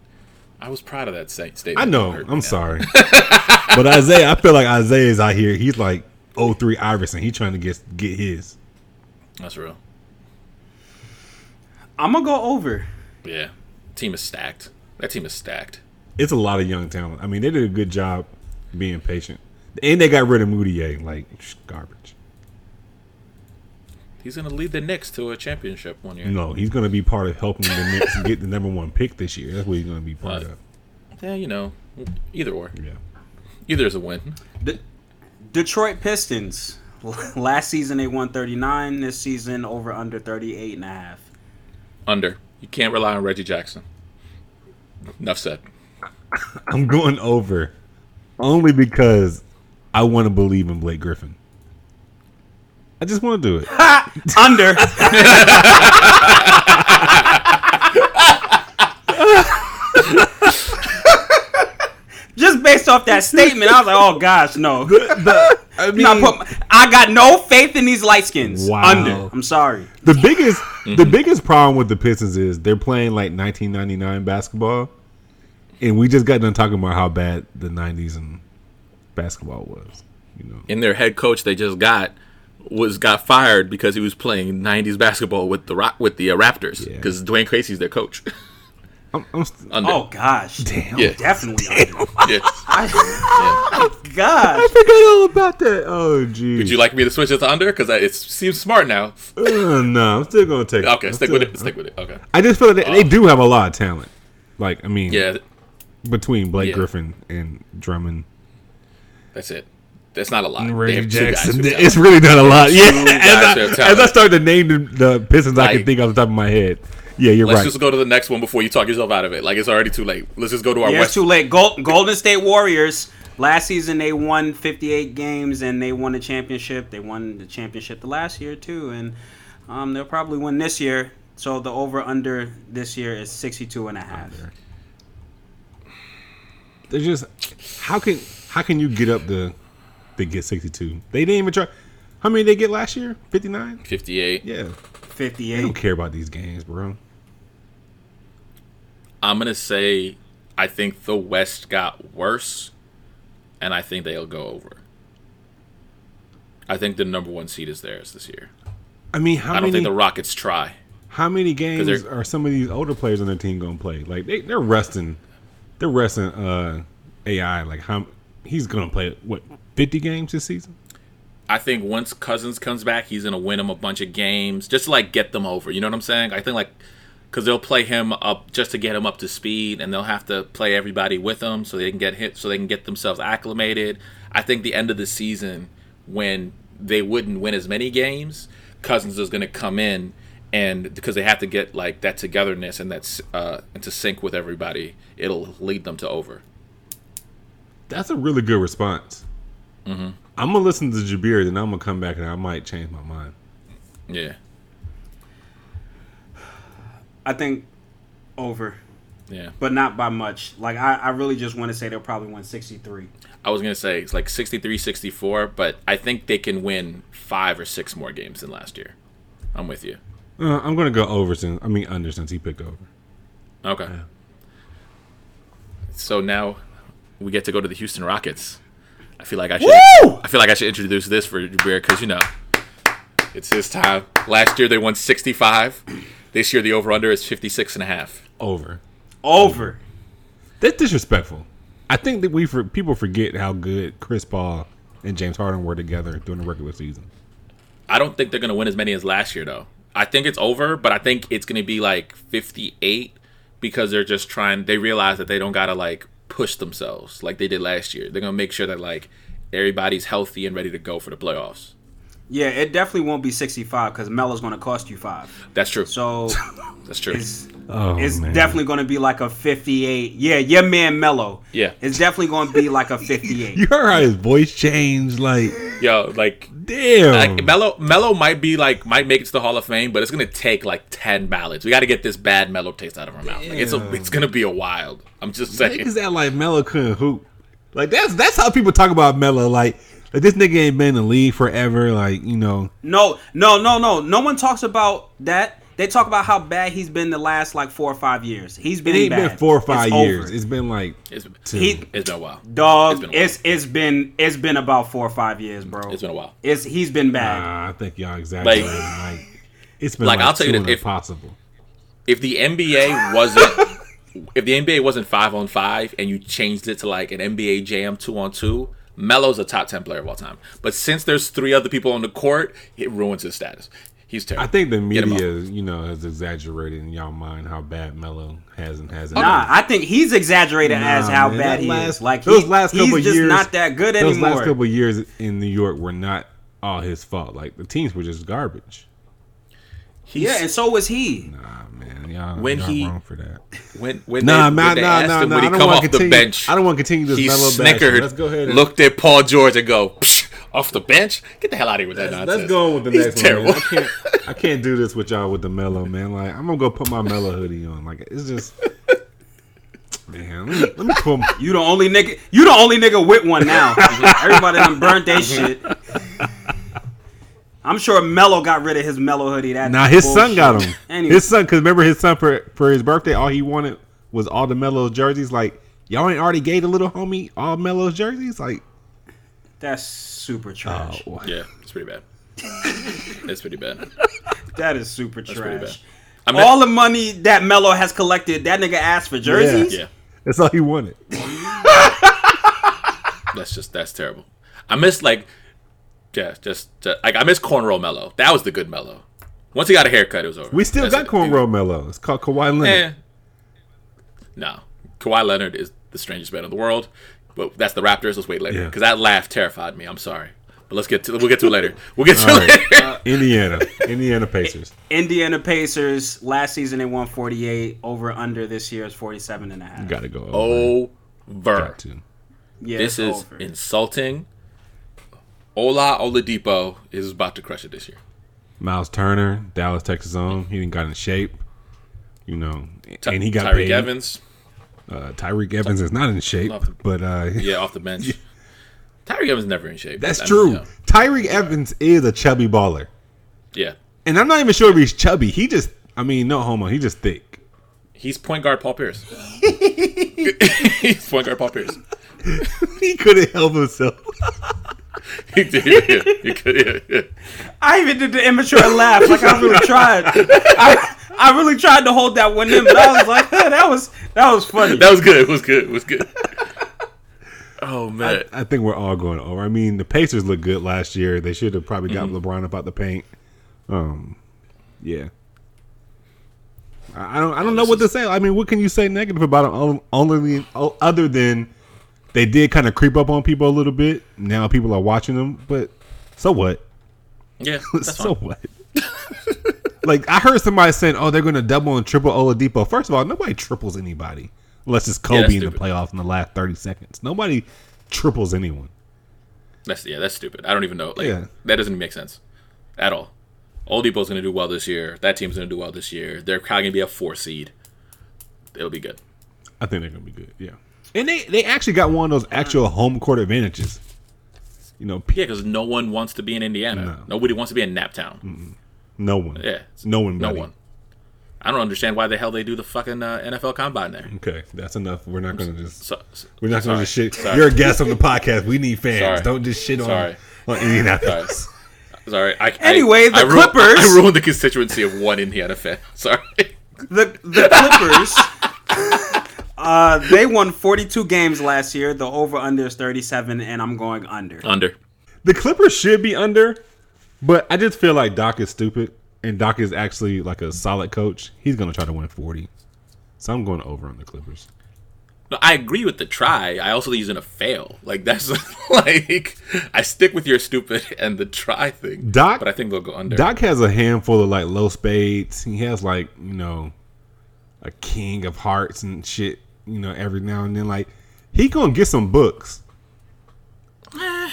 I was proud of that statement. I know. I'm sorry. [LAUGHS] but Isaiah, I feel like Isaiah's out here. He's like 03 Iverson. He's trying to get get his. That's real. I'm gonna go over. Yeah. Team is stacked. That team is stacked. It's a lot of young talent. I mean, they did a good job being patient. And they got rid of Mudiay. Like, garbage. He's going to lead the Knicks to a championship one year. No, he's going to be part of helping the Knicks get the number one pick this year. That's what he's going to be part Right. of. Yeah, you know, either or. Yeah. Either is a win. De- Detroit Pistons. [LAUGHS] Last season they won 39. This season over under 38 and a half. Under. You can't rely on Reggie Jackson. Enough said. [LAUGHS] I'm going over only because I want to believe in Blake Griffin. I just want to do it. Under. [LAUGHS] Just based off that statement, I was like, "Oh gosh, no." I mean, Not put I got no faith in these light skins. Wow. Under. I'm sorry. The biggest the biggest problem with the Pistons is they're playing like 1999 basketball, and we just got done talking about how bad the 90s and basketball was. You know, And their head coach they just got was got fired because he was playing 90s basketball with the Rock with the uh, Raptors Yeah. because Dwane Casey's their coach. [LAUGHS] I'm, I'm st- Under. Oh gosh. damn. Yeah. Definitely under. [LAUGHS] Yeah. Gosh. I forgot all about that. Oh, geez. Would you like me to switch it to under? Because it seems smart now. Uh, no, I'm still gonna take. it. Okay, I'm stick still- with it. Stick with it. Okay. I just feel like they, they do have a lot of talent. Like I mean, Yeah, between Blake Yeah. Griffin and Drummond, that's it. That's not a lot. They Reggie have two guys Jackson, it's really not a lot. Yeah, as I, as. I start to name the, the Pistons, I can think off the top of my head. Yeah, you're right. Let's just go to the next one before you talk yourself out of it. Like it's already too late. Let's just go to our Yeah, it's too late. Gold, Golden State Warriors. Last season they won 58 games and they won the championship. They won the championship the last year too, and um, they'll probably win this year. So the over under this year is 62 and a half. They're just how can how can you get up the they get 62? They didn't even try. How many they get last year? 59. 58. Yeah, 58. they don't care about these games, bro. I'm gonna say I think the West got worse, and I think they'll go over. I think the number one seed is theirs this year. I mean, how I don't many think the Rockets try. how many games are some of these older players on their team gonna play? Like they they're resting, they're resting uh AI. Like how he's gonna play what 50 games this season? I think once Cousins comes back, he's gonna win them a bunch of games just to like get them over. You know what I'm saying? I think like because they'll play him up just to get him up to speed, and they'll have to play everybody with him so they can get hit, so they can get themselves acclimated. I think the end of the season when they wouldn't win as many games, Cousins is gonna come in. And because they have to get like that togetherness and that's uh, into sync with everybody, it'll lead them to over. That's a really good response. Mm-hmm. I'm gonna listen to Jabir, then I'm gonna come back and I might change my mind. Yeah, I think over, yeah. but not by much. Like I, I really just want to say they'll probably win 63. I was gonna say it's like 63, 64, but I think they can win five or six more games than last year. I'm with you. Uh, I'm gonna go over since I mean under since he picked over. Okay. So now we get to go to the Houston Rockets. I feel like I should. I feel like I should introduce this for Jabir because you know it's his time. Last year they won 65. This year the over under is 56 and a half. Over. Over. That's disrespectful. I think that we for people forget how good Chris Paul and James Harden were together during the regular season. I don't think they're gonna win as many as last year though. I think it's over, but I think it's gonna be like 58 because they're just trying. They realize that they don't gotta like push themselves like they did last year. They're gonna make sure that like everybody's healthy and ready to go for the playoffs. Yeah, it definitely won't be 65 because Melo's going to cost you five. That's true. So [LAUGHS] That's true. it's Oh it's definitely going to be like a 58. Yeah, your man Melo. Yeah. It's definitely going to be like a 58. [LAUGHS] You heard how his voice changed, like Yo, like damn. Like Melo, Melo might be like might make it to the Hall of Fame, but it's gonna take like ten ballots. We got to get this bad Melo taste out of our mouth. Like it's a, it's gonna be a wild. I'm just saying. Niggas that like Melo couldn't hoop. Like that's that's how people talk about Melo. Like, like this nigga ain't been in the league forever. Like you know, No, no, no, no. No one talks about that. They talk about how bad he's been the last like four or five years. He's been ain't bad. been four or five It's years. over. It's been like It's, two. He- it's been a while. Dog, It's been a while. it's it's been it's been about four or five years, bro. It's been a while. It's he's been bad. Nah, I think y'all exaggerating. Like, it's been like, like, I'll tell you two that if- impossible. If the NBA wasn't, [LAUGHS] if the NBA wasn't five on five and you changed it to like an NBA Jam two on two, Melo's a top ten player of all time. But since there's three other people on the court, it ruins his status. He's terrible. I think the media, up. you know, has exaggerated in y'all mind how bad Melo has and hasn't. Nah, I think he's exaggerated as how man, bad he last- is. Like those he- last couple he's just years, not that good those anymore. last couple years in New York were not all his fault. Like the teams were just garbage. He's, yeah, and so was he. Nah, man, y'all, When y'all he- wrong for that. when when Nah, they, nah, when they nah, asked nah, him nah. when he come wanna off the bench, I don't want to continue this he Melo snickered, bashing. Let's go ahead. And, looked at Paul George and go Psh, off the bench. Get the hell out of here with that nonsense. let's go on with the He's next terrible. one. Man. I can't. [LAUGHS] I can't do this with y'all with the Melo man. Like I'm gonna go put my Melo hoodie on. Like it's just. Man, let me, let me pull. My, You the only nigga. You the only nigga with one now. [LAUGHS] Everybody done burnt that shit. I'm sure Melo got rid of his Melo hoodie. That now his son got him. [LAUGHS] Anyway. His son, because remember his son for for his birthday, all he wanted was all the Melo jerseys. Like y'all ain't already gave the little homie all Melo's jerseys. Like That's super oh, trash. oh, Yeah, it's pretty bad. [LAUGHS] it's pretty bad. That is super pretty trash. bad. I mean, All the money that Melo has collected, that nigga asked for jerseys. yeah, that's all he wanted. [LAUGHS] that's just that's terrible. I miss like, yeah, just, just like I miss cornrow Melo. That was the good Melo. Once he got a haircut, it was over. We still That's got it. cornrow Melo. It's called Kawhi Leonard. Eh. No, Kawhi Leonard is the strangest man in the world. But that's the Raptors. Let's wait later Yeah. because that laugh terrified me. I'm sorry, but let's get to we'll get to it later. We'll get to All it right. later. Indiana, Indiana Pacers. [LAUGHS] Indiana Pacers last season they won 48. Over under this year is 47 and a half. Got to go. Over. Over. Got to. Yeah, This is over. insulting. Ola Oladipo is about to crush it this year. Miles Turner, Dallas, Texas own. He didn't got in shape. You know, Ty- and he got Tyreke paid. Evans. Uh, Tyreke Evans is not in shape, him. but uh, [LAUGHS] Yeah, off the bench. Tyreke Evans never in shape. that's I mean, true. yeah. Tyreke Evans is a chubby baller, Yeah. and I'm not even sure if he's chubby. He just, I mean, no homo. He just thick. He's point guard Paul Pierce. [LAUGHS] [LAUGHS] He's point guard Paul Pierce. he couldn't help himself. [LAUGHS] He did, yeah, could, yeah, yeah. I even did the immature laugh. Like I really tried. I, I really tried to hold that one in, but I was like, that was that was funny. That was good. It was good. It was good. [LAUGHS] Oh man. I think we're all going over. I mean, the Pacers looked good last year. They should have probably got LeBron up out the paint. Um, yeah. I I don't. I don't know what to say. I mean, what can you say negative about them? Only other than they did kind of creep up on people a little bit. Now people are watching them, but so what? yeah, [LAUGHS] that's so fine. what? like I heard somebody saying, "Oh, they're going to double and triple Oladipo." First of all, nobody triples anybody unless it's Kobe that's in the playoffs in the last thirty seconds. Nobody triples anyone. That's yeah, that's stupid. I don't even know. Like Yeah. that doesn't make sense at all. Oladipo's going to do well this year. That team's going to do well this year. They're probably going to be a four seed. It'll be good. I think they're going to be good. Yeah, and they they actually got one of those actual home court advantages. You know, Yeah, because no one wants to be in Indiana. No. Nobody wants to be in Naptown. no one. Yeah, no one. No one. I don't understand why the hell they do the fucking uh, NFL Combine there. Okay, that's enough. We're not going to just. So, so- We're not going to just shit. Sorry. You're a guest on the podcast. We need fans. Sorry. Don't just shit on Sorry. on Indianapolis. Sorry. I, Anyway, I, the I ruined- Clippers- I ruined the constituency of one Indiana fan. [LAUGHS] Sorry. The the Clippers. [LAUGHS] uh, they won 42 games last year. The over under is 37, and I'm going under. Under. The Clippers should be under, but I just feel like Doc is stupid, and Doc is actually like a solid coach. He's gonna try to win forty, so I'm going over on the Clippers. No, I agree with the try. I also think he's gonna fail. Like that's [LAUGHS] like I stick with your stupid and the try thing. Doc- but I think they'll go under. Doc has a handful of like low spades. He has like you know, a king of hearts and shit. You know, every now and then, like he gonna get some books. Eh.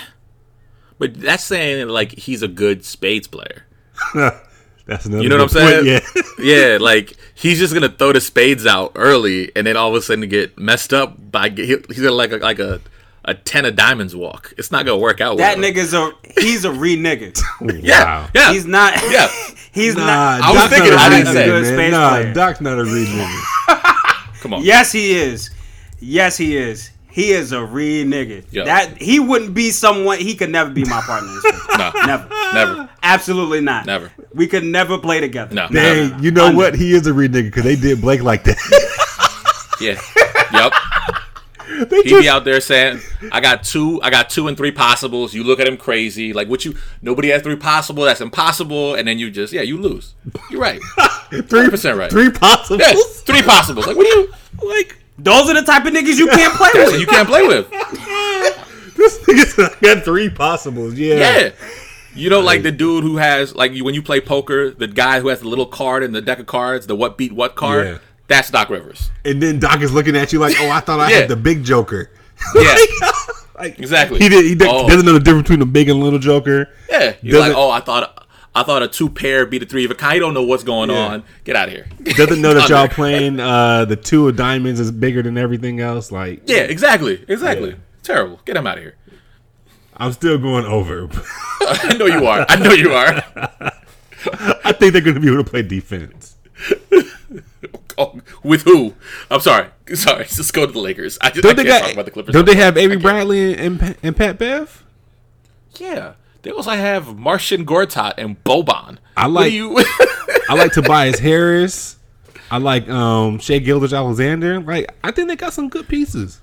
but that's saying like he's a good spades player. [LAUGHS] That's another. You know what I'm good saying? point, [LAUGHS] yeah, like he's just gonna throw the spades out early, and then all of a sudden get messed up by he's gonna like a, like a a ten of diamonds walk. It's not gonna work out. That well. nigga's a he's a re nigga. [LAUGHS] Yeah, Wow. yeah. He's not. Yeah. he's Nah, not. I was thinking- not a I real didn't say. nigga, Good man. Nah, player. Doc's not a real nigga. Come on. Yes, he is. Yes, he is. He is a re nigga. Yeah. That he wouldn't be someone. He could never be my partner. in this. [LAUGHS] No, Never. never. Absolutely not. Never. We could never play together. No. Dang, you know Under. what? He is a real nigga because they did Blake like that. [LAUGHS] Yeah. Yep. They He just- be out there saying, "I got two, I got two and three possibles." You look at him crazy, like what you? Nobody has three possible. That's impossible. And then you just, yeah, you lose. You're right. [LAUGHS] three 100% right. Three possibles. Yeah, three possibles. Like what do you like? Those are the type of niggas you can't [LAUGHS] play with. you can't play with. [LAUGHS] This nigga said I got three possibles. Yeah. Yeah. You know, like the dude who has like you when you play poker, the guy who has the little card in the deck of cards, the what beat what card. Yeah. That's Doc Rivers. And then Doc is looking at you like, oh, I thought I Yeah. had the big Joker. [LAUGHS] Yeah. [LAUGHS] Like, [LAUGHS] Exactly. He did. He did, Oh. doesn't know the difference between the big and little Joker. Yeah. He's Doesn't- like, oh, I thought I thought a two pair beat a three of a kind. You don't know what's going Yeah. on. Get out of here. Doesn't know that y'all playing uh, the two of diamonds is bigger than everything else. Like, Yeah, exactly. Exactly. Yeah. Terrible. Get him out of here. I'm still going over. I know you are. I know you are. I think they're going to be able to play defense. Oh, with who? I'm sorry. [LAUGHS] Sorry. Just go to the Lakers. I I Don't can't they talk got? about the Clippers. Don't they have Avery Bradley and, and, and Pat Bev? Yeah. They also have Marcin Gortat and Boban. I like- you [LAUGHS] [LAUGHS] I like Tobias Harris. I like um Shai Gilgeous-Alexander. Like, I think they got some good pieces.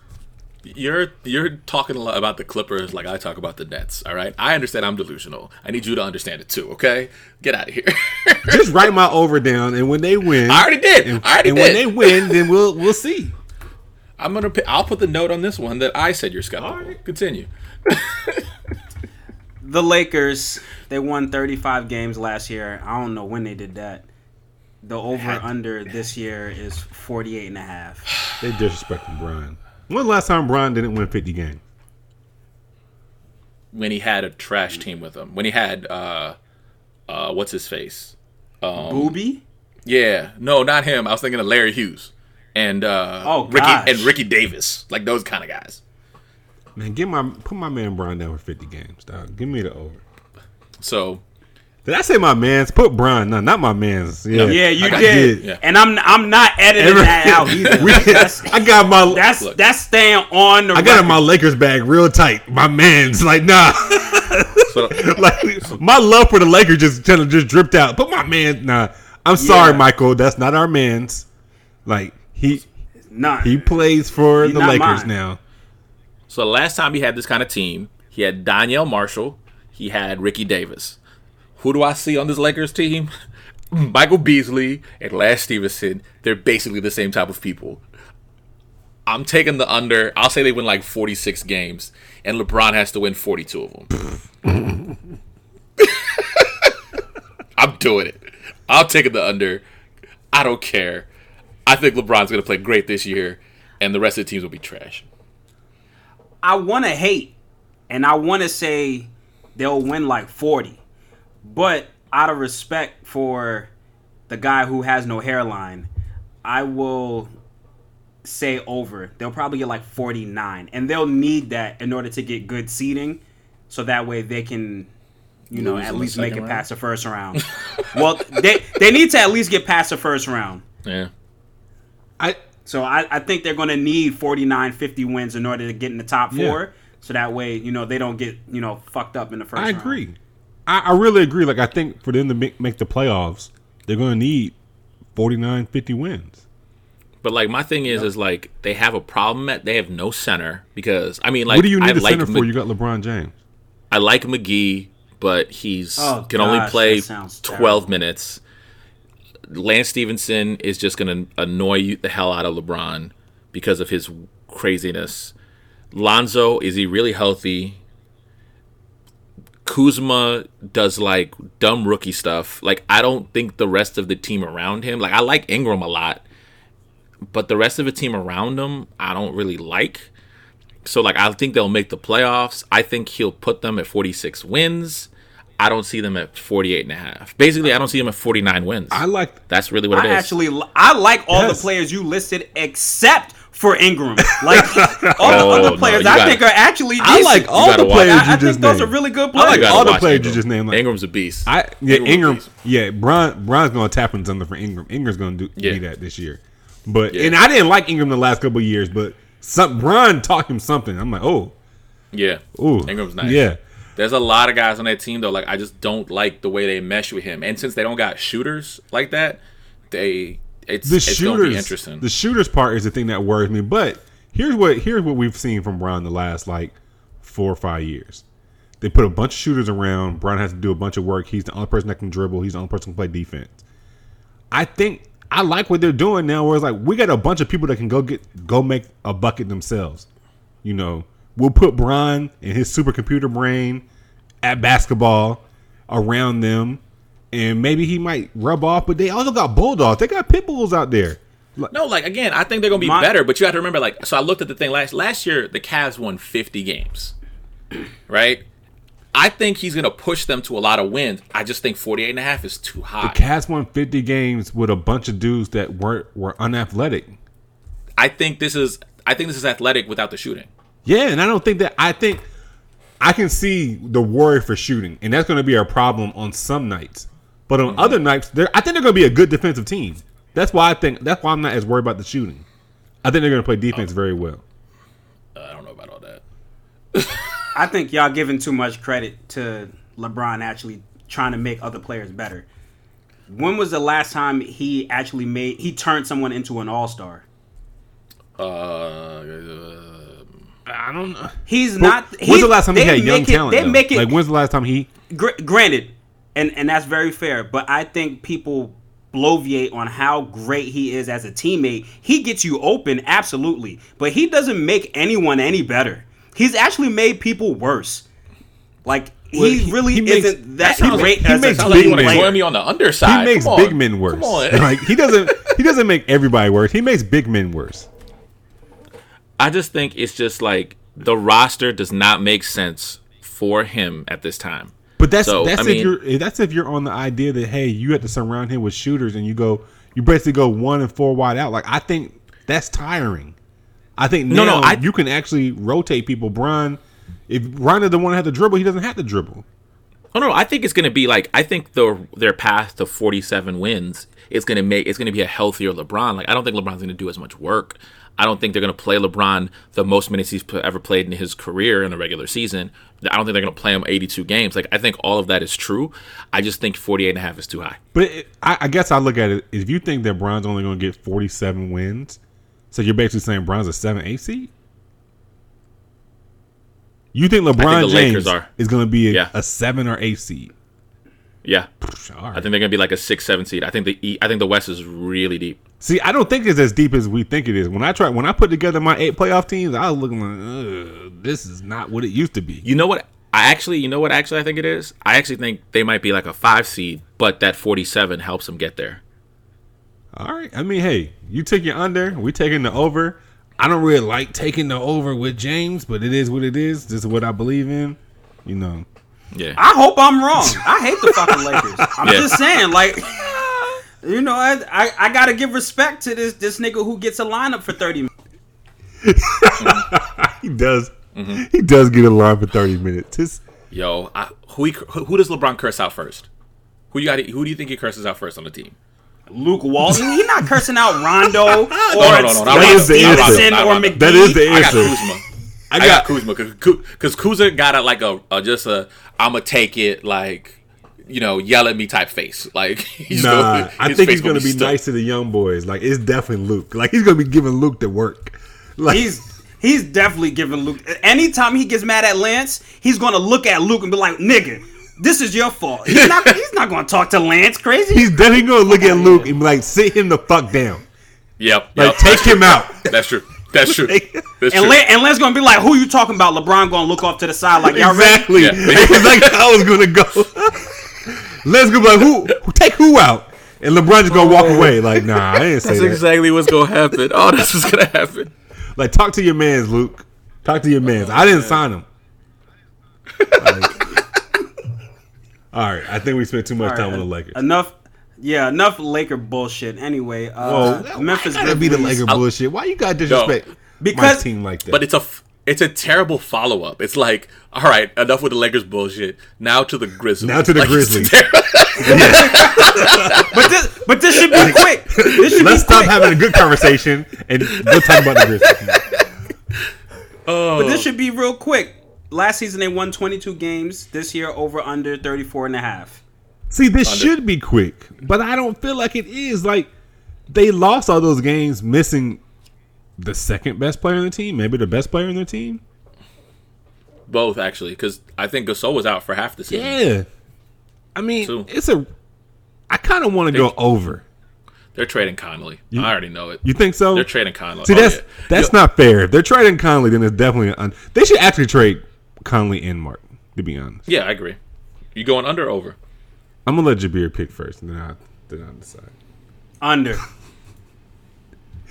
You're you're talking a lot about the Clippers like I talk about the Nets. All right, I understand I'm delusional. I need you to understand it too. Okay, get out of here. [LAUGHS] Just write my over down, and when they win, I already did. And, I already and did. when they win, then we'll we'll see. I'm gonna. pi- I'll put the note on this one that I said you're skeptical. Continue. [LAUGHS] The Lakers, they won 35 games last year. I don't know when they did that. The over under this year is 48 and a half. They disrespecting Bron. When the last time Bron didn't win 50 games? When he had a trash team with him. When he had uh, uh, what's his face? Um, Boobie? Yeah, no, not him. I was thinking of Larry Hughes and uh, Oh, Ricky gosh. and Ricky Davis, like those kind of guys. Man, get my put my man Bron down for 50 games, dog. Give me the over. So Did I say my man's? Put Bron, no, not my man's. Yeah, Yeah, you I got- did. Yeah. And I'm I'm not editing Every- that out [LAUGHS] either. We- I got my that's, Look. that's staying on the I got in my Lakers bag real tight. My man's like nah. so [LAUGHS] like my love for the Lakers just kind of just dripped out. But my man, nah. I'm sorry, Yeah. Michael. That's not our man's. Like he Nah. he plays for the Lakers mine. now. So the last time he had this kind of team, he had Donyell Marshall, he had Ricky Davis. Who do I see on this Lakers team? [LAUGHS] Michael Beasley and Lance Stephenson. They're basically the same type of people. I'm taking the under. I'll say they win like 46 games, and LeBron has to win 42 of them. [LAUGHS] I'm doing it. I'll take it the under. I don't care. I think LeBron's going to play great this year, and the rest of the teams will be trash. I want to hate, and I want to say they'll win like 40. But out of respect for the guy who has no hairline, I will say over. They'll probably get like 49. And they'll need that in order to get good seating. So that way they can, you know, Lose at least make it second past the first round. [LAUGHS] well, they, they need to at least get past the first round. Yeah. I So I, I think they're going to need 49, 50 wins in order to get in the top Yeah. four. So that way, you know, they don't get, you know, fucked up in the first I round. agree. I, I really agree. Like I think for them to make, make the playoffs, they're going to need 49, 50 wins. But like my thing is, is like they have a problem at they have no center because I mean like what do you need I a like center for? Mc- You got LeBron James. I like McGee, but he's Oh, can only play twelve terrible. minutes. Lance Stephenson is just gonna annoy you the hell out of LeBron because of his craziness. Lonzo is he really healthy? Kuzma does like dumb rookie stuff. Like I don't think the rest of the team around him. Like I like Ingram a lot, but the rest of the team around him I don't really like. So like I think they'll make the playoffs. I think he'll put them at 46 wins. I don't see them at 48 and a half. Basically, I don't see them at 49 wins. I like That's really what it I is. actually I like all Yes. the players you listed except for Ingram. Like [LAUGHS] all Oh, the other players you I gotta- think are actually decent. I like all the watch- players I, you I just think those named. are really good I players. like all the watch players Ingram. you just named. Like, Ingram's a beast. I yeah Ingram Ingram yeah Bron Bron's gonna tap into something for Ingram. Ingram's gonna do Yeah. be that this year, but Yeah. and I didn't like Ingram the last couple of years, but some Bron taught him something. I'm like oh yeah. ooh Ingram's nice. yeah There's a lot of guys on that team though. Like I just don't like the way they mesh with him. And since they don't got shooters like that, they it's the it's be shooters interesting. the shooters part is the thing that worries me. But here's what here's what we've seen from Bron the last like four or five years. They put a bunch of shooters around. Bron has to do a bunch of work. He's the only person that can dribble. He's the only person who can play defense. I think I like what they're doing now. Where it's like we got a bunch of people that can go get go make a bucket themselves. You know, we'll put Bron and his supercomputer brain at basketball around them, and maybe he might rub off. But they also got bulldogs. They got pit bulls out there. no, like again, I think they're gonna be My- better, but you have to remember, like, so I looked at the thing last last year. The Cavs won 50 games, [CLEARS THROAT] right? I think he's gonna push them to a lot of wins. I just think 48 and a half is too high. The Cavs won 50 games with a bunch of dudes that weren't were unathletic. I think this is I think this is athletic without the shooting. Yeah, and I don't think that I think I can see the worry for shooting, and that's going to be our problem on some nights. But on mm-hmm. other nights, they're I think they're going to be a good defensive team. That's why I think that's why I'm not as worried about the shooting. I think they're going to play defense oh. very well. Uh, I don't know about all that. [LAUGHS] I think y'all giving too much credit to LeBron actually trying to make other players better. When was the last time he actually made he turned someone into an all star? Uh, um, I don't know. He's not. when's he- the last time he had young make it- talent? They though? make it like when's the last time he? gr- granted, and and that's very fair. But I think people bloviate on how great he is as a teammate. He gets you open, absolutely, but he doesn't make anyone any better. He's actually made people worse. Like Well, he, he- really he isn't that, that great like- he as makes a sounds like you team want to big player. join me on the underside. He makes Come on. big men worse. Come on. like he doesn't. [LAUGHS] He doesn't make everybody worse. He makes big men worse. I just think it's just like the roster does not make sense for him at this time. But that's So, that's I if mean- you're eh, that's if you're on the idea that hey, you have to surround him with shooters and you go you basically go one and four wide out. Like I think that's tiring. I think No, no, I- you can actually rotate people. Bron, if Bron is the one that had to dribble, he doesn't have to dribble. Oh no, I think it's going to be like I think the their path to 47 wins is going to make it's going to be a healthier LeBron. Like I don't think LeBron's going to do as much work. I don't think they're going to play LeBron the most minutes he's ever played in his career in a regular season. I don't think they're going to play him 82 games. Like I think all of that is true. I just think 48 and a half is too high. But it, I, I guess I look at it if you think that Bron's only going to get forty seven wins, so you're basically saying Bron's a seven eight seed. You think LeBron Lakers James are. is going to be a, Yeah. a seven or eight seed? Yeah, All right. I think they're gonna be like a six, seven seed. I think the I think the West is really deep. See, I don't think it's as deep as we think it is. When I try, when I put together my eight playoff teams, I was looking like, this is not what it used to be. You know what? I actually, you know what? Actually, I think it is. I actually think they might be like a five seed, but that forty-seven helps them get there. All right. I mean, hey, you took your under. We taking the over. I don't really like taking the over with James, but it is what it is. This is what I believe in. You know. Yeah, I hope I'm wrong. I hate the fucking Lakers. I'm Yeah. just saying, like, you know, I, I I gotta give respect to this this nigga who gets a lineup for thirty. minutes. [LAUGHS] He does. Mm-hmm. He does get a line for thirty minutes. His, yo, I, who, he, who who does LeBron curse out first? Who you got? Who do you think he curses out first on the team? Luke Walton, he not cursing out Rondo [LAUGHS] or no, no, no, That is the Stephenson answer. or McGee. that is the I got. Kuzma. I I got, got Kuzma because Kuzma got a, like a, a just a I'm gonna take it like you know yell at me type face like [LAUGHS] he's Nah, gonna- I think he's gonna be stuck. nice to the young boys. Like it's definitely Luke. Like he's gonna be giving Luke the work. [LAUGHS] Like He's he's definitely giving Luke. Anytime he gets mad at Lance, he's gonna look at Luke and be like, "Nigga, this is your fault." He's not. [LAUGHS] he's not gonna talk to Lance. Crazy. he's definitely gonna look at Luke and be like, sit him the fuck down. Yep, Like yep, take that's true. him out. That's true. That's true. That's and true. Lance, and Lance gonna be like, "Who you talking about?" LeBron gonna look off to the side like, "Y'all ready?" Exactly. Yeah. That's like I was gonna go. Let's go. Like who? who- Take who out? And LeBron just gonna walk away. Like nah, I didn't say that. That's that. exactly what's gonna happen. Oh, this is gonna happen. Like talk to your man's Luke. Talk to your man's. I didn't sign him. Like- all right, I think we spent too much All time right, on the Lakers. Enough. Yeah, enough Laker bullshit. Anyway, uh, Whoa, Memphis why gotta be the Laker bullshit? Why you gotta disrespect my Because- team like that? But it's a f- it's a terrible follow up. It's like, all right, enough with the Lakers bullshit. Now to the Grizzlies. Now to the Like, Grizzlies. terrible. [LAUGHS] But this, but this should be quick. This should Let's be stop quick. having a good conversation and go talk about the Grizzlies. [LAUGHS] Oh. But this should be real quick. Last season they won 22 games. This year over under 34 and a half. See, this should be quick, but I don't feel like it is. Like they lost all those games, missing the second best player in the team, maybe the best player in the team. Both actually, because I think Gasol was out for half the season. Yeah, I mean, Two. it's a. I kind of want to go over. They're trading Conley. I already know it. You think so? They're trading Conley. See, Oh, that's yeah. that's Yo, not fair. If they're trading Conley, then it's definitely un- they should actually trade Conley and Mark. To be honest, Yeah, I agree. You going under or over? I'm gonna let Jabir pick first, and then I then I decide. Under.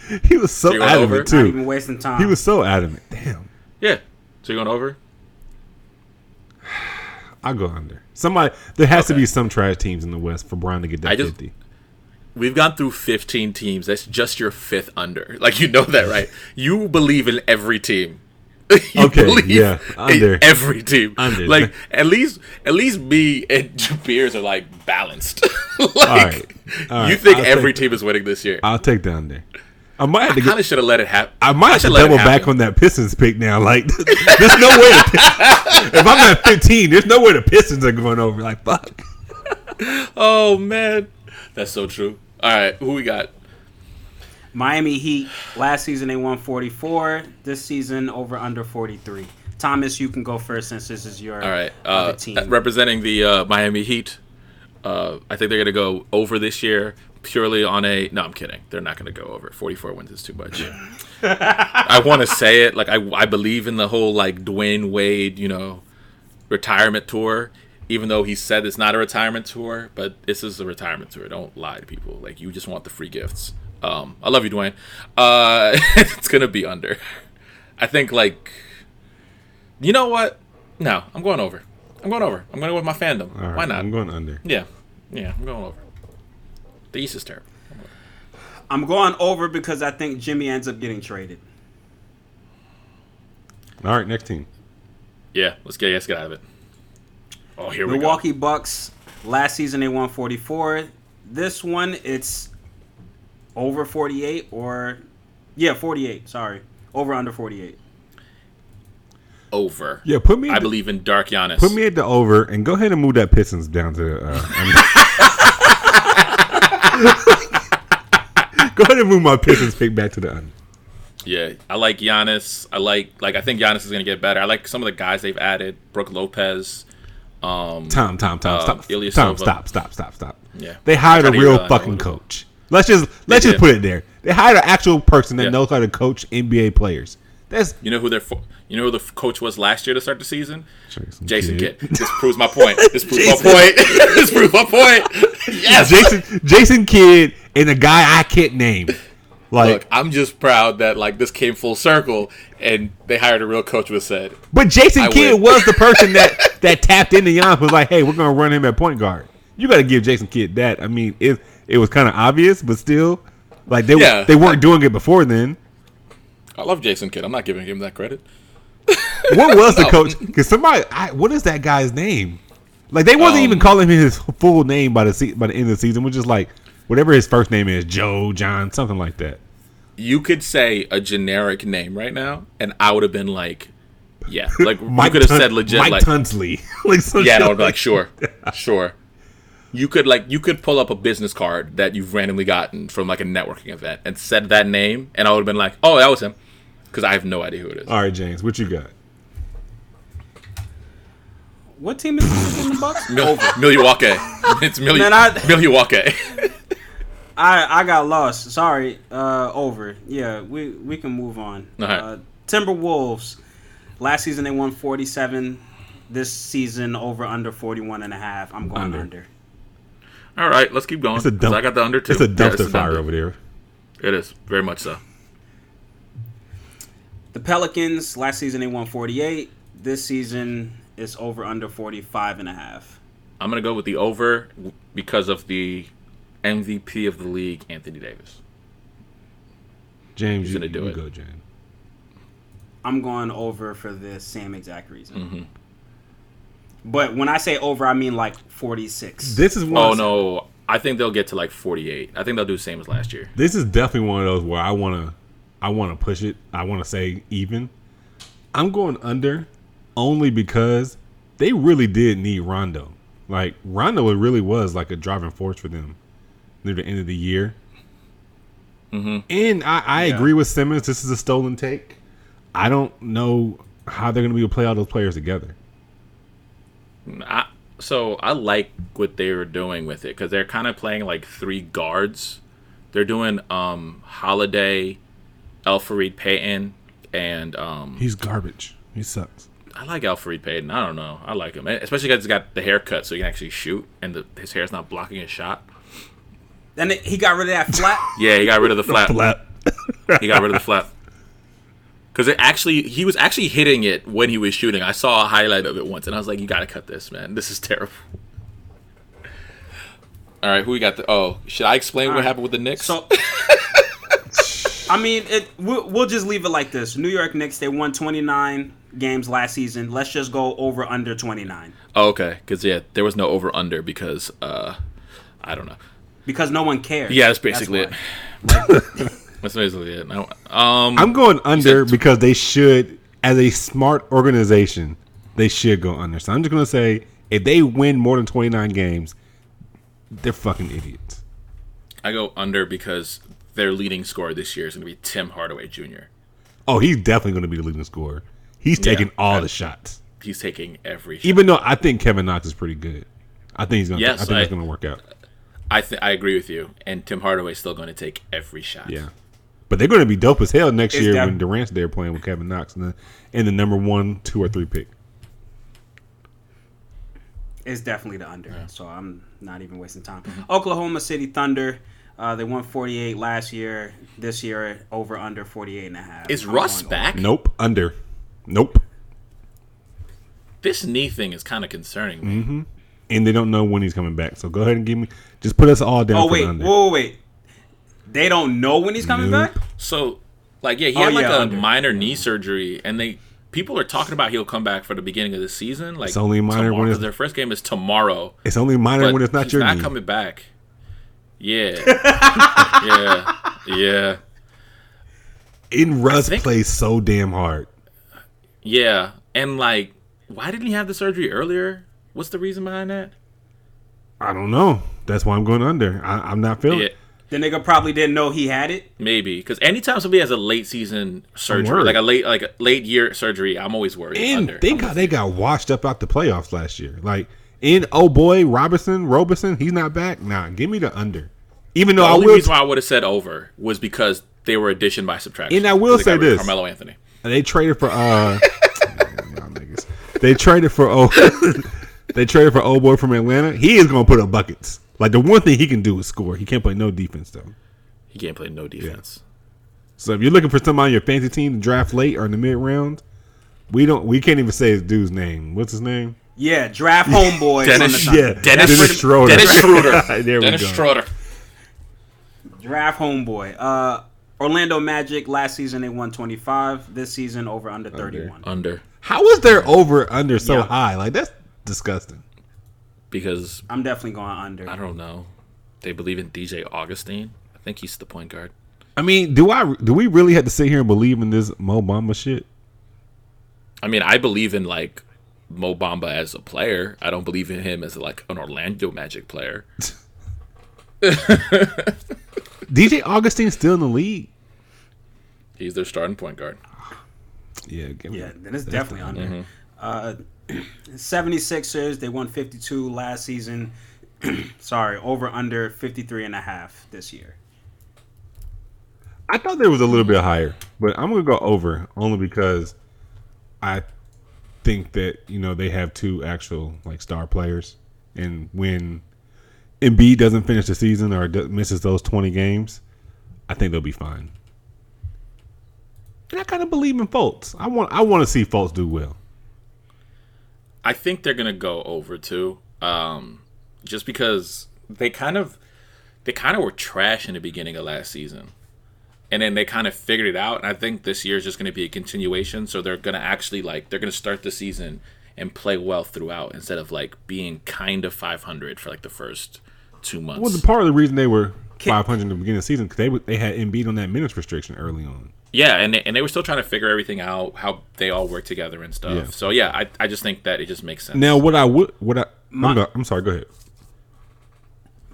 [LAUGHS] He was so you going adamant over? Not too. even wasting time. He was so adamant. Damn. Yeah. So you going over? [SIGHS] I'll go under. Somebody there has to be some trash teams in the West for Bron to get that I just- fifty. We've gone through 15 teams. That's just your fifth under. [LAUGHS] Like you know that, [LAUGHS] right? You believe in every team. You Okay, believe yeah, in under. every team. Under. Like at least at least me and Jabeers are like balanced. like right, all right, you think I'll every take- team is winning this year. I'll take the under. I might have to kind go, of should have let it happen. I might have to should double back on that Pistons pick now. Like [LAUGHS] there's no way. The, if I'm at 15, there's no way the Pistons are going over. Like fuck. [LAUGHS] Oh man, that's so true. All right, who we got? Miami Heat. Last season they won 44. This season over under 43. Thomas, you can go first since this is your All right, uh, team. representing the uh, Miami Heat. Uh, I think they're gonna go over this year purely on a. No, I'm kidding. They're not gonna go over. 44 wins is too much. [LAUGHS] I want to say it like I, I believe in the whole like Dwyane Wade, you know, retirement tour. Even though he said it's not a retirement tour, but this is a retirement tour. Don't lie to people. Like you just want the free gifts. Um, I love you, Dwyane. Uh, [LAUGHS] it's gonna be under. I think like, you know what? No, I'm going over. I'm going over. I'm going with my fandom. Right, Why not? I'm going under. yeah, yeah, I'm going over. The East is terrible. I'm going over because I think Jimmy ends up getting traded. All right, next team. Yeah, let's get let's get out of it. Oh, here we go. Milwaukee Bucks. Last season they won 44. This one it's over 48 or yeah 48. Sorry, over under 48. Over. Yeah, put me. I the- believe in Dark Giannis. Put me at the over and go ahead and move that Pistons down to. Uh, [LAUGHS] under. Go ahead and move my Pistons pick back to the under. Yeah, I like Giannis. I like like I think Giannis is gonna get better. I like some of the guys they've added. Brook Lopez. Um, Tom, Tom, Tom, Uh, stop, Ilya Tom, stop, stop, stop, stop. Yeah. they hired a real realized fucking coach. Let's just let's They just did. put it there. They hired an actual person that Yeah. knows how to coach NBA players. That's you know who their you know who the coach was last year to start the season? Jason Jason Kidd. Kidd. This proves my point. This [LAUGHS] proves my point. [LAUGHS] this proves my point. Yes. Jason Jason Kidd and a guy I can't name. Like, Look, I'm just proud that like this came full circle and they hired a real coach was said. but Jason I Kidd win. was the person that [LAUGHS] that tapped into Giannis was like, hey, we're gonna run him at point guard. You got to give Jason Kidd that. I mean, it it was kind of obvious, but still, like they Yeah. they weren't doing it before then. I love Jason Kidd. I'm not giving him that credit. [LAUGHS] What was the coach? Because somebody, I, what is that guy's name? Like they wasn't even Um, calling him his full name by the se- by the end of the season. We're just like whatever his first name is, Joe, John, something like that. You could say a generic name right now, and I would have been like, yeah, [LAUGHS] like you Mike could have Tun- said legit, Mike like Tunsley. [LAUGHS] like some yeah, shit I would be like like, sure, [LAUGHS] sure. You could like you could pull up a business card that you've randomly gotten from like a networking event and said that name, and I would have been like, oh, that was him, because I have no idea who it is. All right, James, what you got? What team is this in the Bucks? Mil- Milwaukee. It's Mil- Man, I- Milwaukee. I I got lost. Sorry. Uh, over. Yeah, we we can move on. All right. Uh, Timberwolves. Last season they won 47. This season over under 41 and a half. I'm going Under. under. All right, let's keep going. It's a 'cause dump. I got the under two. It's a Yeah, dumpster a fire over there. It is very much so. The Pelicans. Last season they won 48. This season it's over under 45 and a half. I'm gonna go with the over because of the MVP of the league, Anthony Davis. James, He's you, gonna do you it. go, James. I'm going over for the same exact reason. Mm-hmm. But when I say over, I mean like 46. This is one. Oh no, I think they'll get to like 48. I think they'll do the same as last year. This is definitely one of those where I wanna, I wanna push it. I wanna say even. I'm going under, only because they really did need Rondo. Like Rondo, it really was like a driving force for them near the end of the year. Mm-hmm. And I, I Yeah. agree with Simmons. This is a stolen take. I don't know how they're going to be able to play all those players together. I, so I like what they were doing with it because they're kind of playing like three guards. They're doing um Holiday, Elfrid Payton, and um He's garbage. He sucks. I like Elfrid Payton. I don't know. I like him, especially because he's got the haircut, so he can actually shoot, and the, his hair's not blocking his shot. And it- he got rid of that flat. [LAUGHS] Yeah, he got rid of the flap. Flap. [LAUGHS] He got rid of the flap. Because it actually, he was actually hitting it when he was shooting. I saw a highlight of it once, and I was like, "You got to cut this, man. This is terrible." All right, who we got? The, oh, should I explain what right. happened with the Knicks? So, I mean, it. We'll, we'll just leave it like this. New York Knicks. They won 29 games last season. Let's just go over under 29 oh, okay, because yeah, there was no over under because uh, I don't know. Because no one cares. Yeah, that's basically why. it. [LAUGHS] That's basically it. No, um, I'm going under said- because they should, as a smart organization, they should go under. So I'm just going to say if they win more than 29 games, they're fucking idiots. I go under because their leading scorer this year is going to be Tim Hardaway Jr. Oh, he's definitely going to be the leading scorer. He's taking all I- the shots. He's taking every. Shot. Even though I think Kevin Knox is pretty good. I think he's going to Yes, I think I- it's going to work out. I th- I agree with you, and Tim Hardaway's still going to take every shot. Yeah. But they're going to be dope as hell next It's year def- when Durant's there playing with Kevin Knox and the, and the number one, two, or three pick. It's definitely the under. So I'm not even wasting time. Mm-hmm. Oklahoma City Thunder. Uh, they won 48 last year. This year, over under 48 and a half. Is I'm Russ going back? Nope. Under. Nope. This knee thing is kind of concerning me. Mm-hmm. And they don't know when he's coming back. So go ahead and give me, just put us all down Oh wait, under. whoa, wait. They don't know when he's coming Nope. back. So, like, yeah, he Oh, had like yeah, a under. minor knee surgery, and they people are talking about he'll come back for the beginning of the season. Like, It's only minor when it's- 'cause their first game is tomorrow. It's only minor But when it's not he's your not knee. coming back. Yeah, [LAUGHS] yeah, yeah, In Russ think- plays so damn hard. yeah. And like, why didn't he have the surgery earlier? What's the reason behind that? I don't know. That's why I'm going under. I, I'm not feeling. Yeah. it. The nigga probably didn't know he had it. Maybe because anytime somebody has a late season surgery, like a late like a late year surgery, I'm always worried. And under. think how they got washed up out the playoffs last year. Like in oh boy, Robinson, Roberson, he's not back. Nah, give me the under. Even though the I only will, reason why I would have said over was because they were addition by subtraction. And I will say got rid of this. Carmelo Anthony. they traded for uh, [LAUGHS] y'all niggas. they traded for oh, [LAUGHS] they traded for old boy from Atlanta. He is gonna put up buckets. Like the one thing he can do is score. He can't play no defense though. He can't play no defense. So if you're looking for somebody on your fantasy team to draft late or in the mid round, we don't. We can't even say his dude's name. What's his name? Yeah, draft homeboy. Dennis- Yeah, Dennis, Dennis Schroeder. Dennis [LAUGHS] Schroeder. there Dennis we go. Schroeder. Draft homeboy. Uh, Orlando Magic last season they won 25. This season over under 31. Under How was their over under so Yeah. high? Like that's disgusting. because I'm definitely going under. I don't know. They believe in DJ Augustin. I think he's the point guard. I mean, do I do we really have to sit here and believe in this Mo Bamba shit? I mean, I believe in like Mo Bamba as a player. I don't believe in him as like an Orlando Magic player. [LAUGHS] DJ Augustin's still in the league. He's their starting point guard. Yeah, give Yeah, that. then it's definitely under. Uh, 76ers, they won 52 last season. [CLEARS THROAT] Sorry, over under 53 and a half this year. I thought there was a little bit higher, but I'm gonna go over only because I think that you know they have two actual like star players, and when Embiid doesn't finish the season or misses those 20 games, I think they'll be fine. And I kind of believe in Fultz. I want I want to see Fultz do well. I think they're gonna go over too, um, just because they kind of they kind of were trash in the beginning of last season, and then they kind of figured it out. And I think this year is just gonna be a continuation. So they're gonna actually like they're gonna start the season and play well throughout instead of like being kind of 500 for like the first two months. Well, the part of the reason they were 500 in the beginning of the season because they they had Embiid on that minutes restriction early on. Yeah, and they, and they were still trying to figure everything out, how they all work together and stuff. Yeah. So yeah, I, I just think that it just makes sense. Now, what I would what I My- I'm, go- I'm sorry. Go ahead.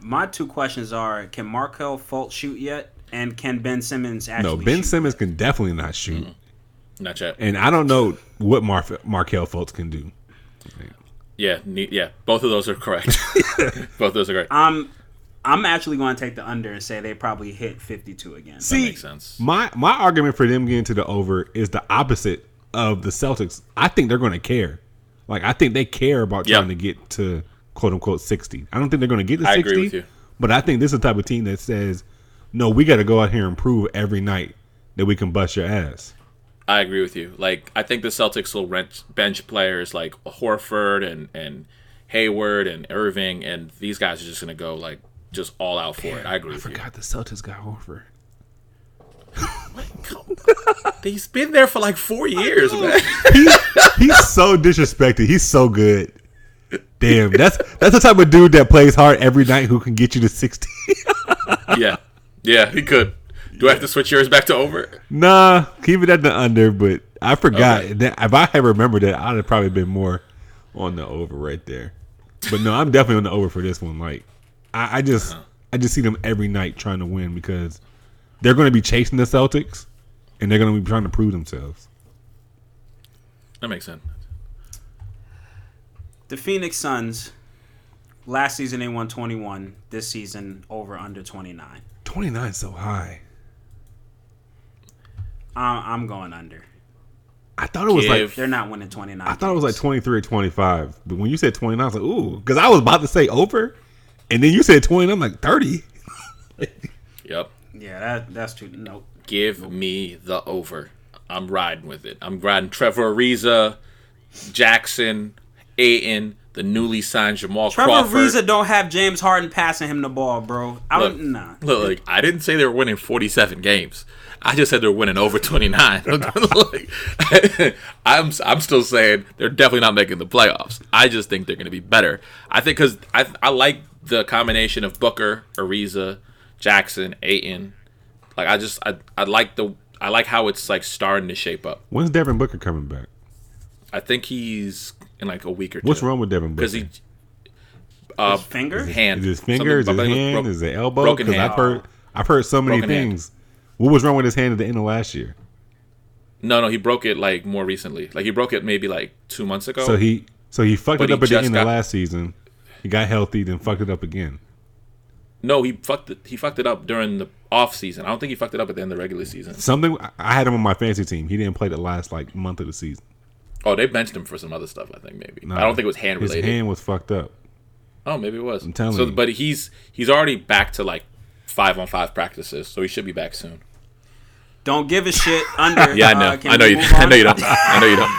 My two questions are: Can Markelle Fultz shoot yet? And can Ben Simmons actually? No, Ben shoot? Simmons can definitely not shoot. Mm-hmm. Not yet. And I don't know what Mar- Markelle Fultz can do. Yeah, ne- yeah, both of those are correct. [LAUGHS] both of those are correct. I'm I'm actually going to take the under and say they probably hit 52 again. that See, makes sense. my my argument for them getting to the over is the opposite of the Celtics. I think they're going to care. Like I think they care about Yeah. trying to get to quote unquote sixty. I don't think they're going to get to I sixty. agree with you. But I think this is the type of team that says, "No, we got to go out here and prove every night that we can bust your ass." I agree with you. Like, I think the Celtics will rent bench players like Horford and and Hayward and Irving, and these guys are just gonna go like just all out for it. I agree I with you. forgot the Celtics got Horford. He's been there for like four years, man. [LAUGHS] He's, he's so disrespected. He's so good. Damn, that's that's the type of dude that plays hard every night who can get you to sixty. [LAUGHS] yeah, yeah, he could. Do I have to switch yours back to over? Nah, keep it at the under. But I forgot Okay. that if I had remembered that, I'd have probably been more on the over right there. But no, I'm definitely on the over for this one. Like, I, I just, uh-huh. I just see them every night trying to win because they're going to be chasing the Celtics, and they're going to be trying to prove themselves. That makes sense. The Phoenix Suns last season they won 21. This season over under 29. Twenty nine so high. I- I'm going under. I thought it was like They're not winning 29. I thought it was like 23 or 25. But when you said 29, I was like, ooh. Because I was about to say over. And then you said 20. I'm like, 30. [LAUGHS] Yep. Yeah, that that's too. Nope. Give me the over. I'm riding with it. I'm riding Trevor Ariza, Jackson, Ayton, the newly signed Jamal Trevor Crawford. Trevor Ariza don't have James Harden passing him the ball, bro. I Look, don't nah. look, like, I didn't say they were winning 47 games. I just said they're winning over 29. [LAUGHS] Like, [LAUGHS] I'm I'm still saying they're definitely not making the playoffs. I just think they're going to be better. I think because I I like the combination of Booker, Ariza, Jackson, Ayton. Like I just I I like the I like how it's like starting to shape up. When's Devin Booker coming back? I think he's in like a week or two. What's wrong with Devin Booker? Because he uh His finger? hand Is his finger? Is his something- hand? bro- Is it elbow? broken Because hand. I've heard, I've heard so many Broken hand. things. What was wrong with his hand at the end of last year? No, no, he broke it like more recently. Like he broke it maybe like two months ago. So he so he fucked But it up he at the end got- of last season. He got healthy, then fucked it up again. no, he fucked it. He fucked it up during the off season. I don't think he fucked it up at the end of the regular season. Something I- I had him on my fantasy team. He didn't play the last like month of the season. Oh, they benched him for some other stuff. I think maybe. No, I don't think it was hand related. His hand was fucked up. Oh, maybe it was. I'm telling so, you. But he's he's already back to like five on five practices, so he should be back soon. Don't give a shit. Under. [LAUGHS] Yeah, I know. Uh, can I know you. [LAUGHS] I know you don't. [LAUGHS] I know you don't.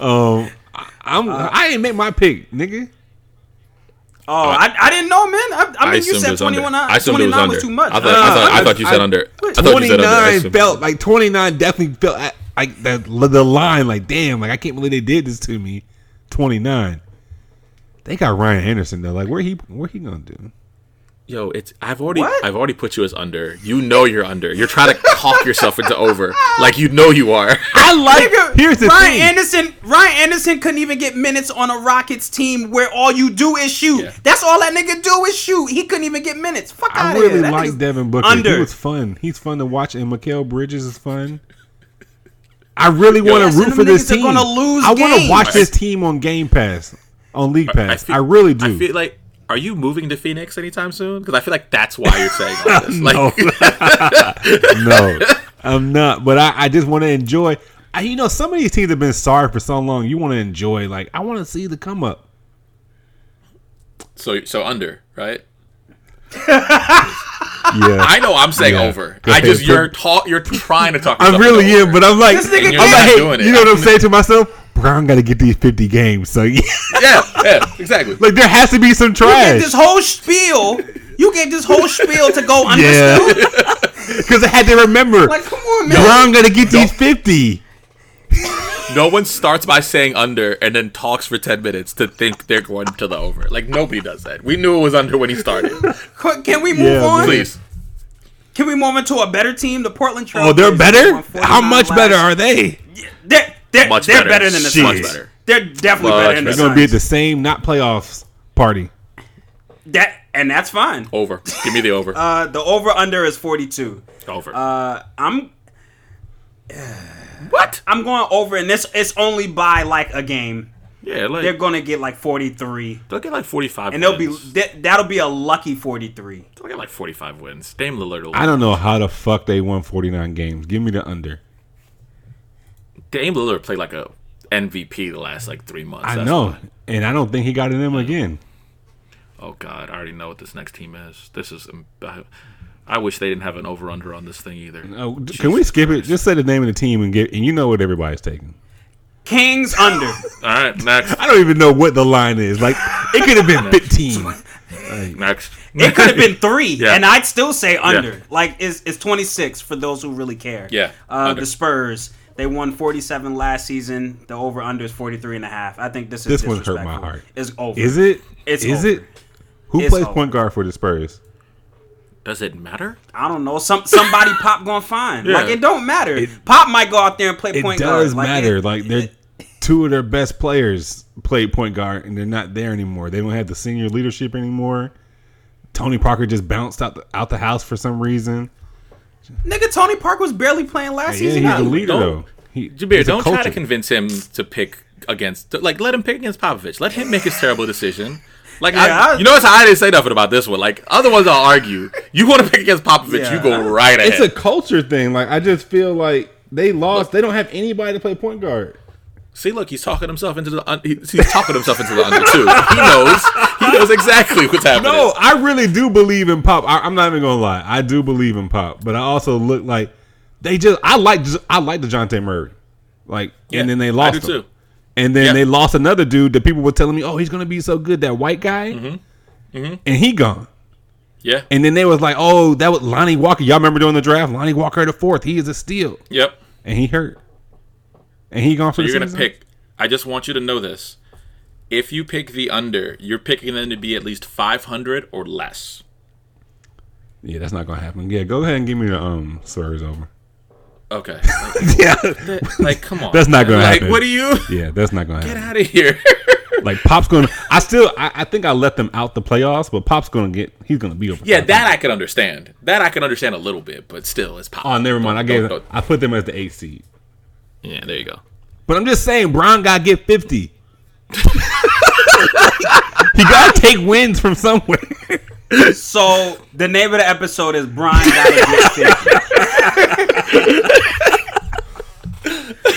Um, I'm Uh, I ain't make my pick, nigga. Oh, uh, I, I didn't know, man. I, I mean, you said was under. 21. I assumed it was 29 under. was too much. I thought, I thought, I thought you said I- under. I thought you said under. I felt like twenty nine definitely felt like the the line. Like damn, like I can't believe they did this to me. Twenty nine. They got Ryan Anderson though. Like where he where he gonna do? Yo, it's I've already What? I've already put you as under. You know you're under. You're trying to talk yourself into over, like you know you are. I like. Nigga, Here's the Ryan thing. Anderson. Ryan Anderson couldn't even get minutes on a Rockets team where all you do is shoot. Yeah. That's all that nigga do is shoot. He couldn't even get minutes. Fuck I out of really here. That like Devin Booker. Under. He was fun. He's fun to watch, and Mikal Bridges is fun. I really want to root for them this niggas are team. gonna lose I want to watch this team on Game Pass, on League Pass. I, really do. I feel like. Are you moving to Phoenix anytime soon? Because I feel like that's why you're saying all this. [LAUGHS] Like, [LAUGHS] no, I'm not. But I, I just want to enjoy. I, you know, some of these teams have been sorry for so long. You want to enjoy. Like I want to see the come up. so so under, right? [LAUGHS] Yeah, I know I'm saying Yeah. over. I just you're ta- you're trying to talk. I yourself really into am. But I'm like, I'm like, not hey, doing it. you know what I'm saying to myself? Bron got to get these 50 games. So [LAUGHS] yeah, yeah, yeah, exactly. like there has to be some trash. You trash. gave this whole spiel. You gave this whole spiel to go under. [LAUGHS] Yeah. Because [LAUGHS] I had to remember. Like, come on, man. Bron got to get these 50. No one starts by saying under and then talks for ten minutes to think they're going to the over. Like nobody does that. We knew it was under when he started. Can we move Yeah, on? Please. Can we move into a better team, the Portland Trail? Oh, they're better? How much last- better are they? They're, they're, Much they're better. better. than the Shit. Suns. Much better. They're definitely Much better than the better. They're going to be at the same not playoffs party. That and that's fine. Over. Give me the over. Uh, the over under is 42. over. Uh, I'm [SIGHS] what? I'm going over, and this it's only by like a game. Yeah, like They're gonna get like 43, they'll get like forty five. and they'll be that, that'll be a lucky 43. They'll get like forty five wins. Dame Lillard. I don't know how the fuck they won 49 games. Give me the under. Dame Lillard played like a MVP the last like three months. I That's know. why. And I don't think he got in them again. Oh God, I already know what this next team is. This is. I, I wish they didn't have an over under on this thing either. Oh, d- can we skip it? Just say the name of the team and get, and you know what everybody's taking. Kings under. All right, next, I don't even know what the line is. Like it could have been 15. [LAUGHS] next. It could have been [LAUGHS] three, Yeah. and I'd still say under. Like it's it's 26 for those who really care. Yeah, Uh, the Spurs. They won 47 last season. The over under is 43 and a half. I think this is This one hurt my heart. It's over. Is it? It's Is over. it? Who It's plays over. point guard for the Spurs? Does it matter? I don't know. Some somebody [LAUGHS] Pop gonna find. Yeah. Like it don't matter. Pop might go out there and play It point does guard. Like, matter. it- like they're two of their best players played point guard, and they're not there anymore. They don't have the senior leadership anymore. Tony Parker just bounced out the, out the house for some reason. Nigga, Tony Park was barely playing last Yeah, season. he's the either. leader Don't- though. He, Jabir, don't try to convince him to pick against. Like, let him pick against Popovich. Let him make his terrible decision. Like, Yeah, I, I- you notice how I didn't say nothing about this one. Like, other ones I'll argue. You want to pick against Popovich, Yeah. you go right ahead. It's a culture thing. Like I just feel like they lost. They don't have anybody to play point guard. See, look, he's talking himself into the. Un- he's talking himself into the under too. He knows. He knows exactly what's happening. No, I really do believe in Pop. I, I'm not even gonna lie. I do believe in Pop, but I also look like they just. I like. I like Dejounte Murray, like, Yeah, and then they lost him. too. And then Yeah. they lost another dude that people were telling me, oh, he's gonna be so good. That white guy, Mm-hmm. and he gone. Yeah. And then they was like, oh, that was Lonnie Walker. Y'all remember during the draft, Lonnie Walker the fourth. He is a steal, Yep. and he hurt, and he gone for So the you're gonna pick. I just want you to know this. If you pick the under, you're picking them to be at least 500 or less. Yeah, that's not gonna happen. Yeah, go ahead and give me the um Spurs over. Okay. [LAUGHS] yeah, like, come on. That's not gonna like, happen. what do you? yeah, that's not gonna [LAUGHS] happen. Get out of here. [LAUGHS] Like Pop's gonna. I still. I, I think I let them out the playoffs, but Pop's gonna get. He's gonna be over. Yeah, 500. that I can understand. That I can understand a little bit, but still, it's pop. Oh, never mind. I Don't- gave. don't- don't- I put them as the eighth seed. Yeah, there you go. But I'm just saying, Bron got to get fifty. he got to take wins from somewhere. So the name of the episode is Bron gotta get 50.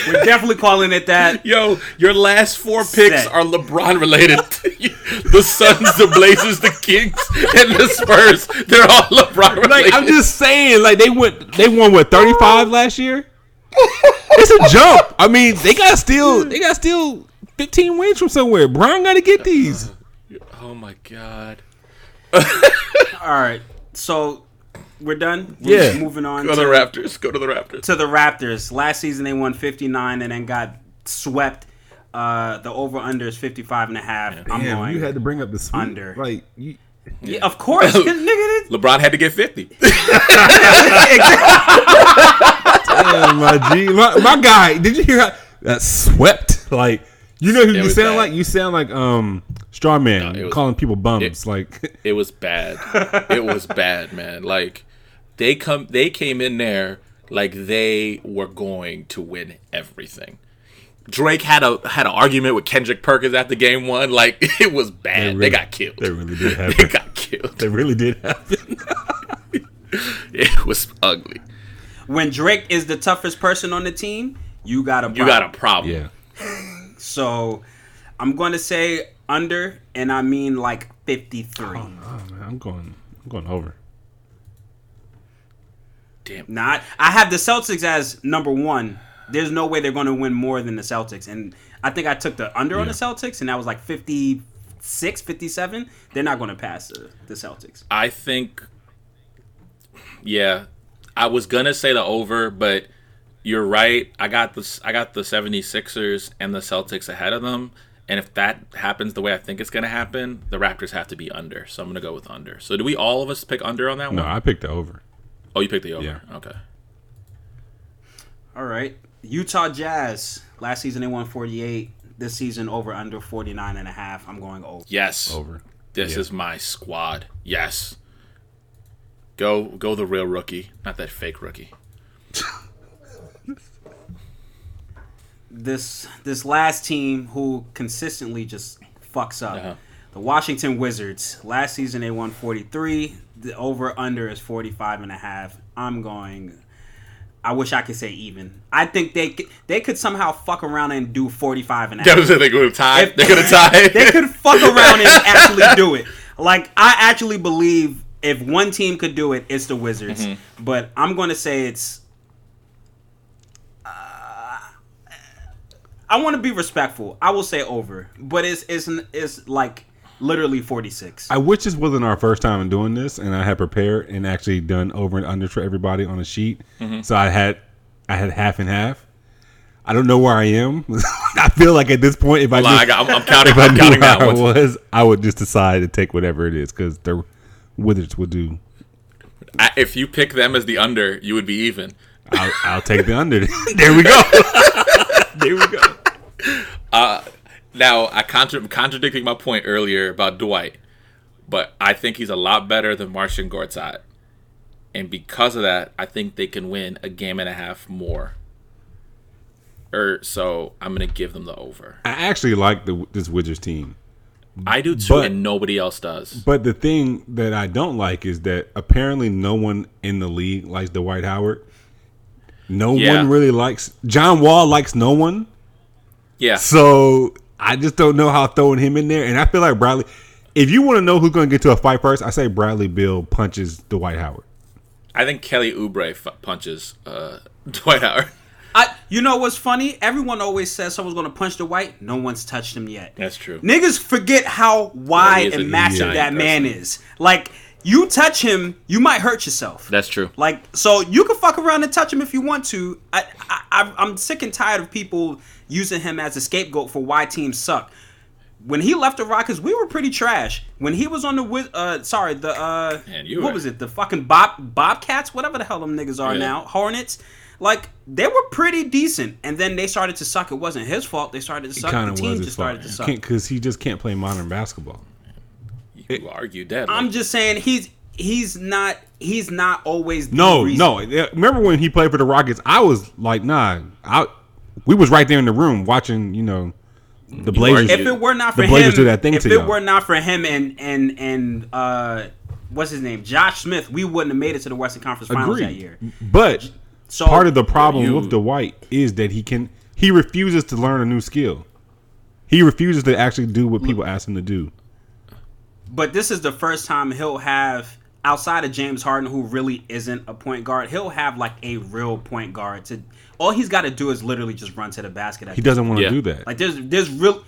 We're definitely calling it that. Yo, your last four picks Set. are LeBron related. the Suns, the Blazers, the Kings, and the Spurs. They're all LeBron related. like I'm just saying, like they went. They won what 35 last year. It's a jump. I mean, they got still. They got still 15 wins from somewhere. Bron got to get these. oh my god. [LAUGHS] All right, so we're done. We're Yeah. moving on Go to, to the Raptors. Go to the Raptors. to the Raptors. Last season they won 59 and then got swept. Uh, the over under is 55 and a half. I'm Damn, going. you had to bring up the sweep. under. Like, you, yeah, of course. [LAUGHS] nigga. LeBron had to get 50. [LAUGHS] damn, my G, my, my guy. Did you hear how that swept? Like, you know who you sound bad. like? You sound like um Strawman it was- calling people bums. it- like, [LAUGHS] It was bad. It was bad, man. Like they come they came in there like they were going to win everything. Drake had a had an argument with Kendrick Perkins after game one. Like [LAUGHS] it was bad. They, really- got killed. they really did [LAUGHS] They happen. got killed. They really did happen. It was ugly. When Drake is the toughest person on the team, you got a problem. You got a problem. yeah. [LAUGHS] So I'm going to say under, and I mean like 53. Oh man, I'm going. I'm going over. Damn. Not. I have the Celtics as number one. There's no way they're going to win more than the Celtics, and I think I took the under on the Celtics, and that was like 56, 57. They're not going to pass the, the Celtics. I think yeah. I was gonna say the over, but you're right. I got this I got the 76ers and the Celtics ahead of them. And if that happens the way I think it's gonna happen, the Raptors have to be under. So I'm gonna go with under. So do we all of us pick under on that No, one? No, I picked the over. oh, you picked the over. Yeah. Okay. All right. Utah Jazz. Last season they won 48. This season over under 49 and a half. I'm going over. Yes. Over. This Yeah. is my squad. Yes. Go go the real rookie, not that fake rookie. this this last team who consistently just fucks up. Uh-huh. The Washington Wizards. Last season they won 43. The over under is 45 and a half. I'm going I wish I could say even. I think they they could somehow fuck around and do 45 and a [LAUGHS] Yeah, half. they could have tied. If- They could have tied. [LAUGHS] they could fuck around and [LAUGHS] actually do it. Like I actually believe if one team could do it, it's the Wizards. Mm-hmm. But I'm going to say it's. Uh, I want to be respectful. I will say over, but it's it's it's like literally 46. I wish this wasn't our first time in doing this, and I had prepared and actually done over and under for everybody on a sheet. Mm-hmm. So I had, I had half and half. I don't know where I am. [LAUGHS] I feel like at this point, if I, Hold on, just, I got, I'm, I'm counting. [LAUGHS] if I I'm knew counting where I was, I would just decide to take whatever it is because the Wizards would do. I- If you pick them as the under, you would be even. I'll, I'll take the under. [LAUGHS] [LAUGHS] there we go. [LAUGHS] there we go. Uh, now, I contra- contradicting my point earlier about Dwight, but I think he's a lot better than Marcin Gortat. And because of that, I think they can win a game and a half more. Or so I'm gonna give them the over. I actually like the this Wizards team. I do too, But- and nobody else does. But the thing that I don't like is that apparently no one in the league likes Dwight Howard. No Yeah. one really likes John Wall likes no one. Yeah, So I just don't know how throwing him in there. And I feel like Bradley if you want to know who's going to get to a fight first, I say Bradley Beal punches Dwight Howard. I think Kelly Oubre f- punches uh, [LAUGHS] Dwight Howard. I, you know what's funny? Everyone always says someone's to punch the white. No one's touched him yet. That's true. Niggas forget how wide he is a and massive that man person. is. Like you touch him, you might hurt yourself. That's true. Like so, you can fuck around and touch him if you want to. I, I I'm sick and tired of people using him as a scapegoat for why teams suck. When he left the Rockets, we were pretty trash. When he was on the uh, sorry, the uh, Man, what was it? The fucking Bob Bobcats, whatever the hell them niggas are Yeah. now, Hornets. Like they were pretty decent, and then they started to suck. It wasn't his fault. They started to It suck. kind The of team was just his fault started to suck. [LAUGHS] because he just can't play modern basketball. You argued that. I'm just saying he's he's not he's not always the No, reason. no. Remember when he played for the Rockets? I was like, nah. I we was right there in the room watching. You know, the Blazers. If it were not for the him, Blazers do that thing if to it y'all. were not for him and and and uh, what's his name, Josh Smith, we wouldn't have made it to the Western Conference Finals that year. But So- part of the problem You- with Dwight is that he can he refuses to learn a new skill. He refuses to actually do what people ask him to do. But this is the first time he'll have outside of James Harden, who really isn't a point guard. He'll have like a real point guard to. All he's got to do is literally just run to the basket. At He this doesn't want to Yeah. do that. Like there's there's real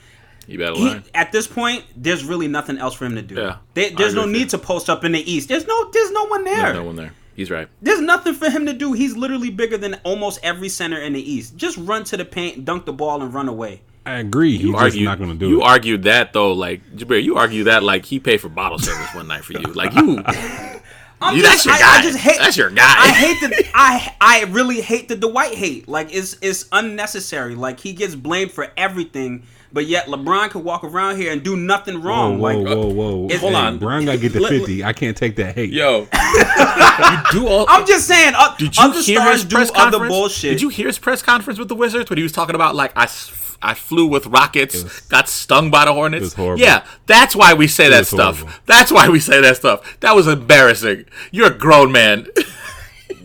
you better he, learn. at this point there's really nothing else for him to do. Yeah, There- I there's no need you. to post up in the East. There's no there's no one there. No, no one there. He's right. There's nothing for him to do. He's literally bigger than almost every center in the East. Just run to the paint, dunk the ball, and run away. I agree. He's You just argued, not going to do you it. argued that though, like Jabir, you argue that like he paid for bottle service one night for you. Like you, [LAUGHS] I'm You- just, that's your I, guy. I just hate. That's your guy. I hate the. I I really hate the Dwight hate. Like it's it's unnecessary. Like he gets blamed for everything, but yet LeBron could walk around here and do nothing wrong. whoa, like whoa, whoa! It's- Hold on. Bron got to get to Let- fifty. I can't take that hate. yo, [LAUGHS] you do all. I'm just saying. Uh, did you hear his press conference? bullshit. Did you hear his press conference with the Wizards when he was talking about like I, s- I flew with rockets, was- got stung by the Hornets? it was horrible. Yeah, that's why we say that stuff. horrible. That's why we say that stuff. That was embarrassing. You're a grown man. [LAUGHS]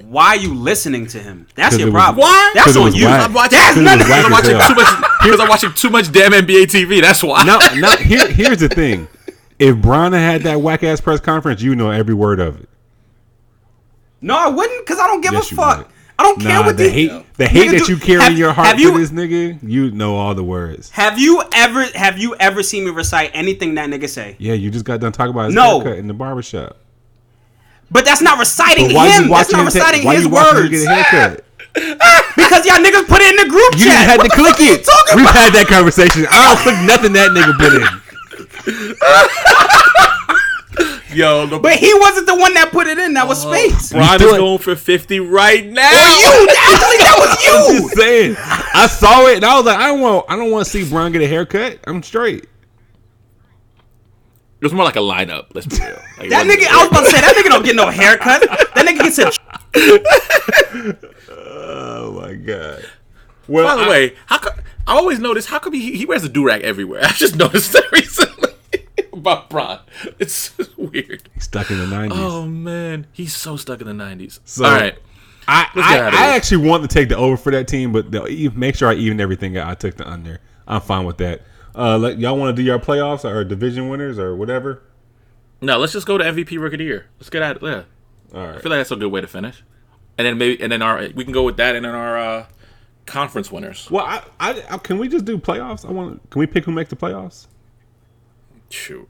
Why are you listening to him? That's your it was- problem. Why? That's it on you. whack. I'm watching. That's Because it nothing. was I'm watching too much because I'm watching too much damn NBA TV. That's why. No, now here, here's the thing: if Bron had had that whack ass press conference, you know every word of it. No, I wouldn't, because I don't give Yes, a fuck. would. I don't care what the the hate, the hate that do- you carry have- in your heart have for this nigga, you know all the words. Have you ever have you ever seen me recite anything that nigga say? Yeah, you just got done talking about his No. haircut in the barbershop. But that's not reciting why him. That's not him? ta- reciting why his you watching him words. get a haircut? [LAUGHS] Because y'all niggas put it in the group You chat. didn't have What to click fuck are you it. We've about? had that conversation. I don't click nothing that nigga put in. [LAUGHS] Yo, the But he wasn't the one that put it in. That was uh, space. Bron is going for 50 right now. You actually, that was you. [LAUGHS] I'm Just saying. I saw it and I was like, I don't want. I don't want to see Bron get a haircut. I'm straight. It was more like a lineup. Let's be real. Like, it That nigga, I was about to say that nigga don't get no haircut. That nigga gets a. [LAUGHS] Oh my god. Well, By the I- way, how come I always notice how come he, he wears a durag everywhere? [LAUGHS] I just noticed that [LAUGHS] recently about Bron. It's weird. he's stuck in the '90s. Oh man, he's so stuck in the '90s. So- All right, I, I, get out of I actually want to take the over for that team, but they'll make sure I even everything out. I took the under. I'm fine with that. Uh, let, y'all want to do your playoffs or division winners or whatever? no, let's just go to MVP Rookie of the Year. Let's get out. of there. All I feel like that's a good way to finish. And then maybe and then our we can go with that and then our uh, conference winners. Well, I, I, I, can we just do playoffs? I want. Can we pick who makes the playoffs? Shoot,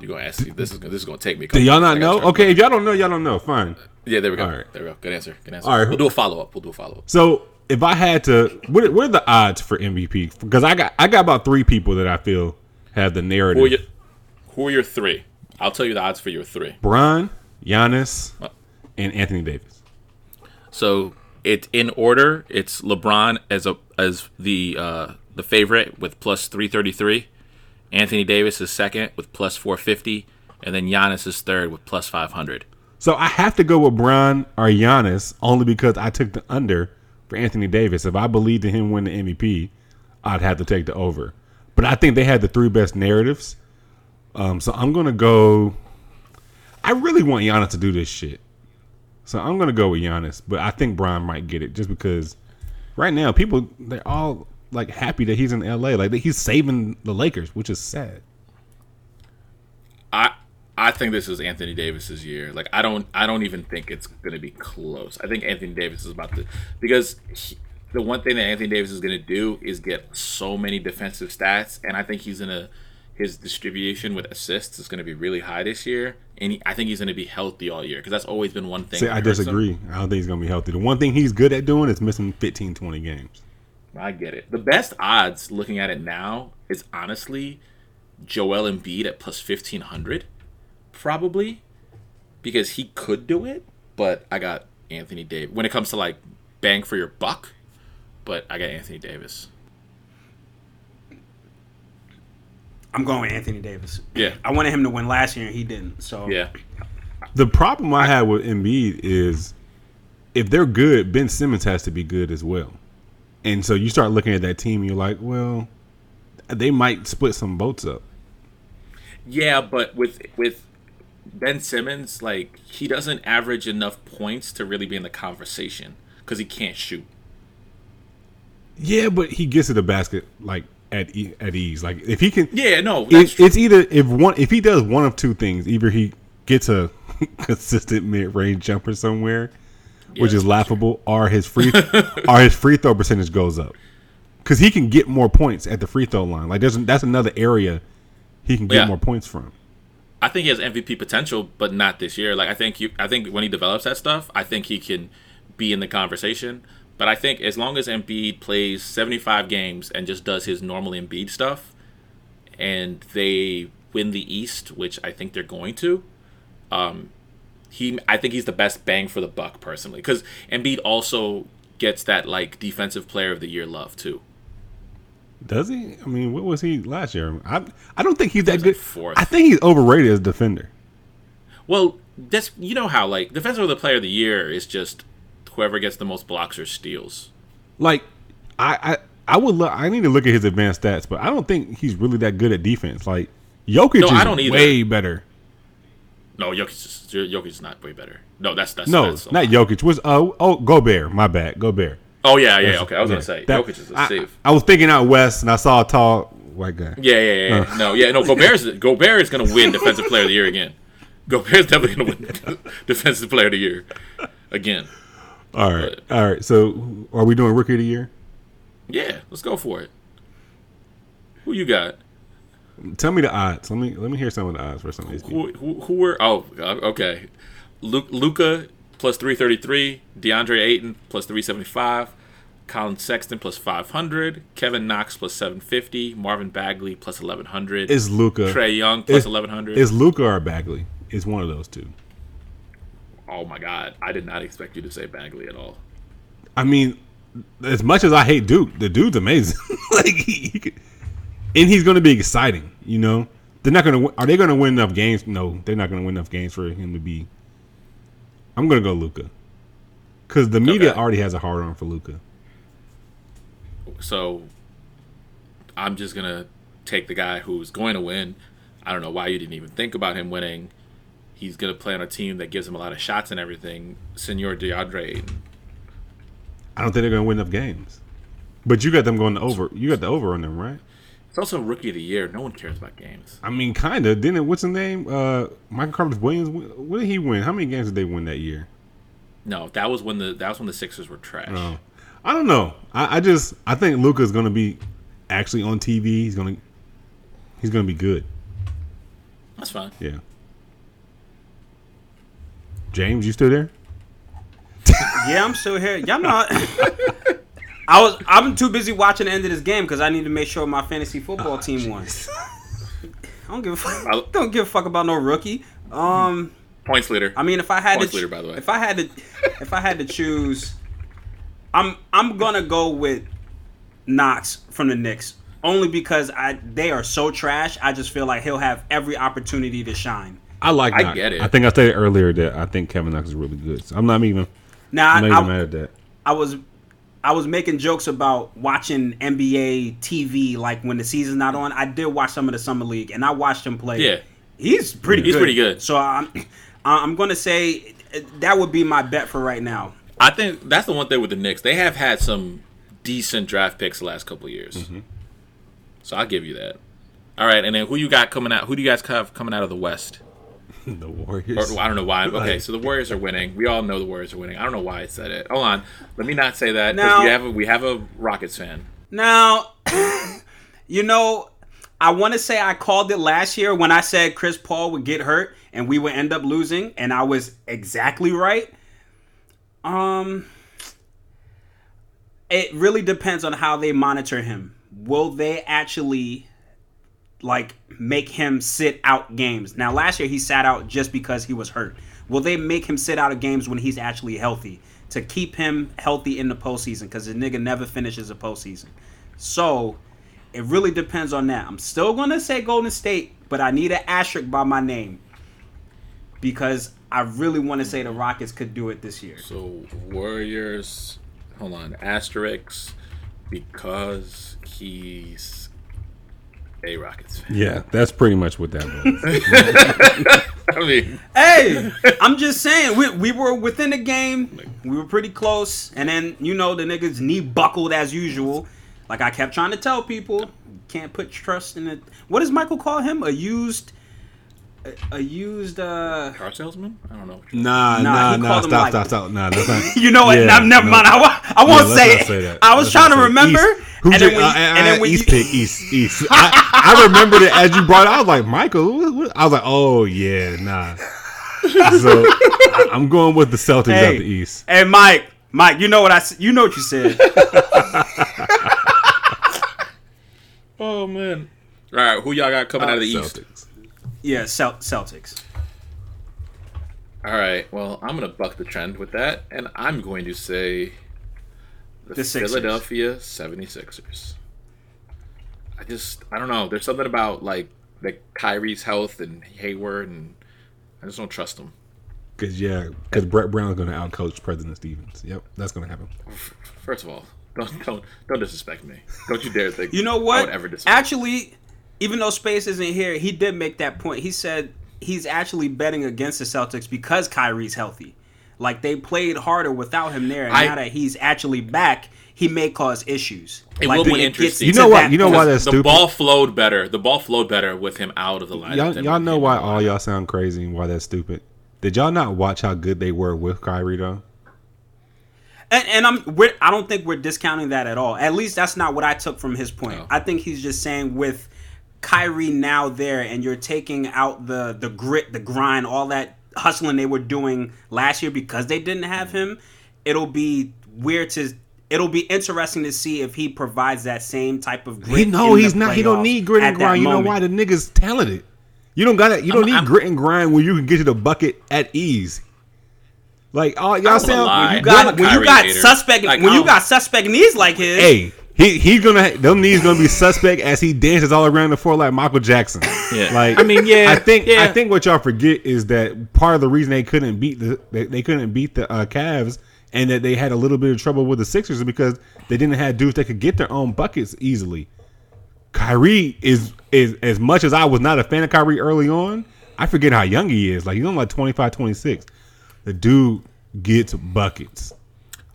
you gonna ask me? This is this is gonna take me. a Do y'all not know? Okay, if y'all don't know, y'all don't know. Fine. Yeah, there we go. All right. There we go. Good answer. Good answer. All right. We'll do a follow up. We'll do a follow up. So if I had to, what, are- what are the odds for MVP? Because I got I got about three people that I feel have the narrative. Who are your Who are your three? I'll tell you the odds for your three. Bron, Giannis, Uh. and Anthony Davis. So it in order. It's LeBron as a as the uh, the favorite with plus three thirty three. Anthony Davis is second with plus four fifty, and then Giannis is third with plus five hundred. So I have to go with Bron or Giannis only because I took the under for Anthony Davis. If I believed in him winning the MVP, I'd have to take the over. But I think they had the three best narratives. Um, so I'm gonna go. I really want Giannis to do this shit. So I'm gonna go with Giannis, but I think Bron might get it just because right now people they're all like happy that he's in LA, like he's saving the Lakers, which is sad. I I think this is Anthony Davis's year. Like I don't I don't even think it's going to be close. I think Anthony Davis is about to because he, the one thing that Anthony Davis is going to do is get so many defensive stats, and I think he's gonna his distribution with assists is going to be really high this year, and he, I think he's going to be healthy all year because that's always been one thing. See, I hurts him. disagree. I don't think he's gonna be healthy. The one thing he's good at doing is missing 15, 20 games. I get it. The best odds looking at it now is honestly Joel Embiid at plus fifteen hundred, probably because he could do it. But I got Anthony Davis when it comes to like bang for your buck, but I got Anthony Davis. I'm going with Anthony Davis. Yeah. I wanted him to win last year and he didn't. So Yeah. The problem I have with Embiid is if they're good, Ben Simmons has to be good as well. And so you start looking at that team and you're like, well, they might split some boats up. Yeah, but with with Ben Simmons, like he doesn't average enough points to really be in the conversation because he can't shoot. Yeah, but he gets to the basket like at e- at ease. Like if he can, Yeah, no, it, it's either if one if he does one of two things, either he gets a [LAUGHS] consistent mid range jumper somewhere, which Yeah, is laughable, or his free [LAUGHS] or his free throw percentage goes up because he can get more points at the free throw line. Like there's that's another area he can get Yeah. more points from. I think he has MVP potential, but not this year. Like I think I think when he develops that stuff, I think he can be in the conversation. But I think as long as Embiid plays 75 games and just does his normal Embiid stuff, and they win the East, which I think they're going to, um, he, I think he's the best bang for the buck personally, because Embiid also gets that like defensive player of the year love too. Does he? I mean, what was he last year? I I don't think he's that good. fourth. I think he's overrated as defender. Well, that's you know how like defensive of the player of the year is just whoever gets the most blocks or steals. Like, I I, I would look. I need to look at his advanced stats, but I don't think he's really that good at defense. Like Jokic No, is I don't either. way better. No, Jokic is Jokic is not way better. No, that's that's No, that's not lie. Jokic. Was oh uh, oh Gobert? My bad, Gobert. Oh yeah, yeah. Okay, I was yeah. gonna say That- Jokic is a I, save. I was thinking out west, and I saw a tall white guy. Yeah, yeah, yeah. yeah. No, yeah, no. Gobert's Gobert is gonna win Defensive Player of the Year again. Gobert's definitely gonna win [LAUGHS] Defensive Player of the Year again. All right, all right. So, are we doing rookie of the year? Yeah, let's go for it. Who you got? Tell me the odds. Let me let me hear some of the odds for some of these people. Who who, who were? Oh, uh, okay. Luka plus three thirty three. DeAndre Ayton plus three seventy five. Collin Sexton plus five hundred. Kevin Knox plus seven fifty. Marvin Bagley plus eleven hundred. Is Luka Trae Young plus is- eleven hundred. Is Luka or Bagley? Is one of those two. Oh my God! I did not expect you to say Bagley at all. I mean, as much as I hate Duke, the dude's amazing. [LAUGHS] like he, he could, and he's going to be exciting. You know, they're not going to. Are they going to win enough games? No, they're not going to win enough games for him to be. I'm going to go Luka, because the media Okay. already has a hard on for Luka. So I'm just gonna take the guy who's going to win. I don't know why you didn't even think about him winning. He's gonna play on a team that gives him a lot of shots and everything. Senor DeAndre I don't think they're going to win enough games. But you got them going to over. You got the over on them, right? It's also rookie of the year. No one cares about games. I mean, kind of. Didn't it? What's his name? Uh, Michael Carter Williams. What did he win? How many games did they win that year? No, that was when the that was when the Sixers were trash. Oh, I don't know. I, I just I think Luka's going to be actually on TV. He's going to he's going to be good. That's fine. Yeah. James, you still there? [LAUGHS] Yeah, I'm still here. Y'all not. [LAUGHS] I was. I'm too busy watching the end of this game because I need to make sure my fantasy football team won. [LAUGHS] I don't give a fuck. Don't give a fuck about no rookie. Um, Points leader. I mean, if I had Points to, leader, by the way. if I had to, if I had to choose, I'm I'm gonna go with Knox from the Knicks only because I they are so trash. I just feel like he'll have every opportunity to shine. I like. I Knox. get it. I think I stated earlier that I think Kevin Knox is really good. So I'm not even. Now I'm I, not even I, mad at that. I was I was making jokes about watching NBA TV like when the season's not on. I did watch some of the summer league and I watched him play. Yeah. he's pretty. Good. He's good. pretty good. So I'm I'm gonna say that would be my bet for right now. I think that's the one thing with the Knicks. They have had some decent draft picks the last couple of years. Mm-hmm. So I'll give you that. All right, and then who you got coming out? Who do you guys have coming out of the West? [LAUGHS] the Warriors. Or, I don't know why. [LAUGHS] Okay, so the Warriors are winning. We all know the Warriors are winning. I don't know why I said it. Hold on. Let me not say that because Now- we have a, we have a Rockets fan. Now, [LAUGHS] you know, I want to say I called it last year when I said Chris Paul would get hurt and we would end up losing, and I was exactly right. Um, it really depends on how they monitor him. Will they actually like make him sit out games? Now, last year he sat out just because he was hurt. Will they make him sit out of games when he's actually healthy? to keep him healthy in the postseason because the nigga never finishes a postseason. So it really depends on that. I'm still gonna say Golden State, but I need an asterisk by my name because I really want to say the Rockets could do it this year. So Warriors, hold on, asterisks, because he's a Rockets fan. Yeah, that's pretty much what that was. [LAUGHS] I mean, Hey, I'm just saying we, we were within the game. We were pretty close, and then you know the niggas knee buckled as usual. Like I kept trying to tell people, can't put trust in it. What does Michael call him? A used, a, a used. uh car salesman? I don't know. nah, Nah, nah, nah. called Stop, like- stop, stop. Nah, that's [LAUGHS] not. You know what? Yeah, Nah, never no. mind. I, wa- I won't Yeah, say it. say that. I was Let's trying to not say it. remember, East. Who's and then your- when, uh, you, uh, and then when East you, [LAUGHS] pick, East, East. I, I remembered it as you brought. it. I was like, Michael. what- what? I was like, oh yeah, nah. So I, I'm going with the Celtics Hey. out the East. Hey, Mike, Mike, you know what I? s- You know what you said. [LAUGHS] Oh man. All right, who y'all got coming out of the East? Celtics. yeah, Cel- Celtics. All right. Well, I'm gonna buck the trend with that, and I'm going to say the, The Philadelphia 76ers. I just I don't know. There's something about like like Kyrie's health and Hayward, and I just don't trust them. Cause yeah, cause Brett Brown's going to outcoach President Stevens. Yep, that's going to happen. First of all, don't don't don't disrespect me. Don't you dare think You know I what? would ever disrespect. Actually, even though Space isn't here, he did make that point. He said he's actually betting against the Celtics because Kyrie's healthy. Like they played harder without him there, and I- now that he's actually back, he may cause issues. It like will be when interesting. You know what? You know point. why that's the stupid. ball flowed better. The ball flowed better with him out of the lineup. Y'all, y'all know why all y'all sound crazy and why that's stupid. Did y'all not watch how good they were with Kyrie though? And, and I'm we're, I don't think we're discounting that at all. At least that's not what I took from his point. No. I think he's just saying with Kyrie now there, and you're taking out the the grit, the grind, all that hustling they were doing last year because they didn't have mm-hmm. him. It'll be weird to. It'll be interesting to see if he provides that same type of grit. He no, he's not. He don't need grit and grind. You know why? The nigga's talented. You don't got it. You don't I'm- need I'm- grit and grind when you can get to the bucket at ease. Like all y'all I'm sound. alive. You got when you got hater. suspect Like, when you got suspect knees like his. Hey, he he's gonna them knees gonna be suspect as he dances all around the floor like Michael Jackson. Yeah. Like I mean, yeah, I think yeah. I think what y'all forget is that part of the reason they couldn't beat the they, they couldn't beat the uh, Cavs and that they had a little bit of trouble with the Sixers is because they didn't have dudes that could get their own buckets easily. Kyrie is is as much as I was not a fan of Kyrie early on, I forget how young he is. Like he's only like 25, 26. The dude gets buckets.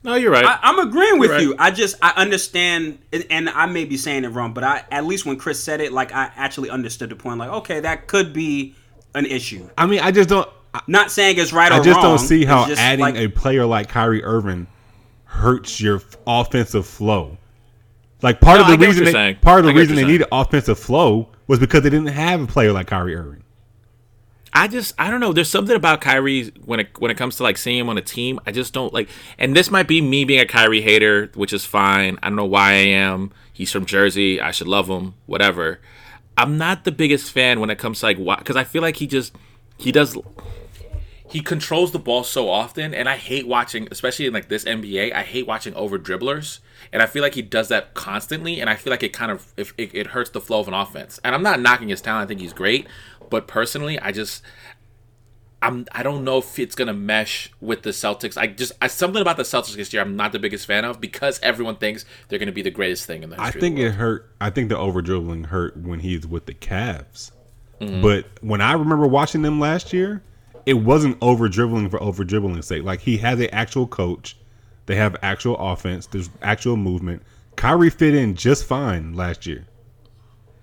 No, you're right. I, I'm agreeing with Right. you. I just I understand, and- and I may be saying it wrong, but I at least when Chris said it, like I actually understood the point. Like, okay, that could be an issue. I mean, I just don't I, Not saying it's right or wrong. I wrong. just don't see how adding like- a player like Kyrie Irving hurts your offensive flow. Like part No, of the reason they, part of the reason they needed offensive flow was because they didn't have a player like Kyrie Irving. I just I don't know. There's something about Kyrie when it when it comes to like seeing him on a team. I just don't like. And this might be me being a Kyrie hater, which is fine. I don't know why I am. He's from Jersey. I should love him. Whatever. I'm not the biggest fan when it comes to like why because I feel like he just he does he controls the ball so often and I hate watching especially in like this NBA I hate watching over dribblers and I feel like he does that constantly and I feel like it kind of if it, it hurts the flow of an offense and I'm not knocking his talent I think he's great but personally I just I'm I don't know if it's gonna mesh with the Celtics. I just I, something about the Celtics this year I'm not the biggest fan of because everyone thinks they're gonna be the greatest thing in the I think of the it hurt. I think the over dribbling hurt when he's with the Cavs. Mm-hmm. But when I remember watching them last year, it wasn't over dribbling for over dribbling's sake. Like he has an actual coach. They have actual offense. There's actual movement. Kyrie fit in just fine last year.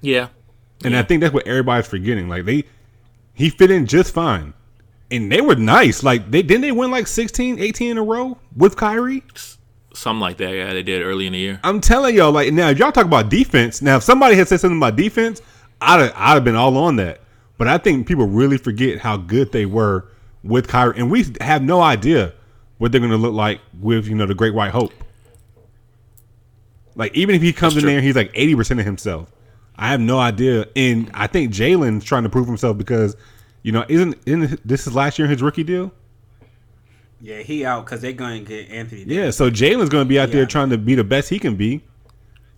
yeah. And I think that's what everybody's forgetting. Like they he fit in just fine. And they were nice. Like they didn't they win like 16, 18 in a row with Kyrie? Something like that. Yeah, they did early in the year. I'm telling y'all, like now, if y'all talk about defense, now if somebody had said something about defense, I'd have, I'd have been all on that. But I think people really forget how good they were with Kyrie, and we have no idea what they're going to look like with you know the Great White Hope. Like even if he comes That's in true. there and he's like 80 percent of himself, I have no idea. And I think Jalen's trying to prove himself because you know isn't isn't this is last year in his rookie deal? Yeah, he out because they're going to get Anthony. Davis. Yeah, so Jalen's going to be out there trying to be the best he can be.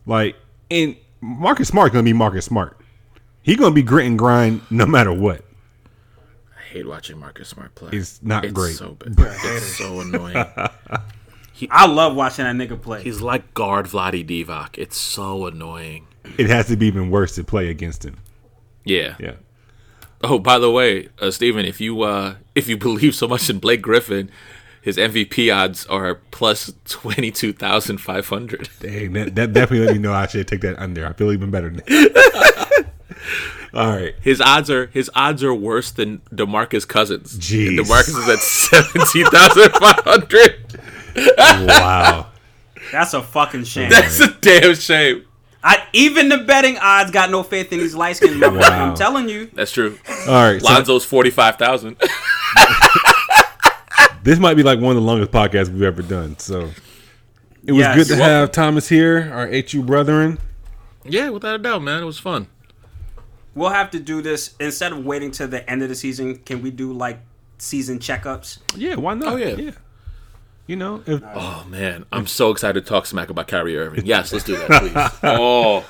Like, and Marcus Smart going to be Marcus Smart. He going to be grit and grind no matter what. I hate watching Marcus Smart play. It's not great. So bad. It's so annoying. [LAUGHS] I love watching that nigga play. He's like guard Vlade Divac. It's so annoying. It has to be even worse to play against him. Yeah. Yeah. Oh, by the way, uh, Steven, if you uh, [LAUGHS] if you believe so much in Blake Griffin, his MVP odds are plus twenty two thousand five hundred. Dang, that, that definitely let me know I should take that under. I feel even better than. [LAUGHS] All right. His odds are his odds are worse than Demarcus Cousins. Jeez. And Demarcus is at [LAUGHS] seventeen thousand five hundred. Wow. That's a fucking shame. That's a damn shame. I even the betting odds got no faith in these light skinned. [LAUGHS] Wow. I'm telling you. That's true. All right. So Lonzo's forty five thousand. [LAUGHS] this might be like one of the longest podcasts we've ever done. So it was Yes. good to You're have Thomas here, our HU brethren. yeah, without a doubt, man. It was fun. We'll have to do this instead of waiting to the end of the season. Can we do like season checkups? Yeah, why not? Oh, yeah. You know, if, Oh man, I'm so excited to talk smack about Kyrie Irving. Yes, let's do that, [LAUGHS] please. Oh,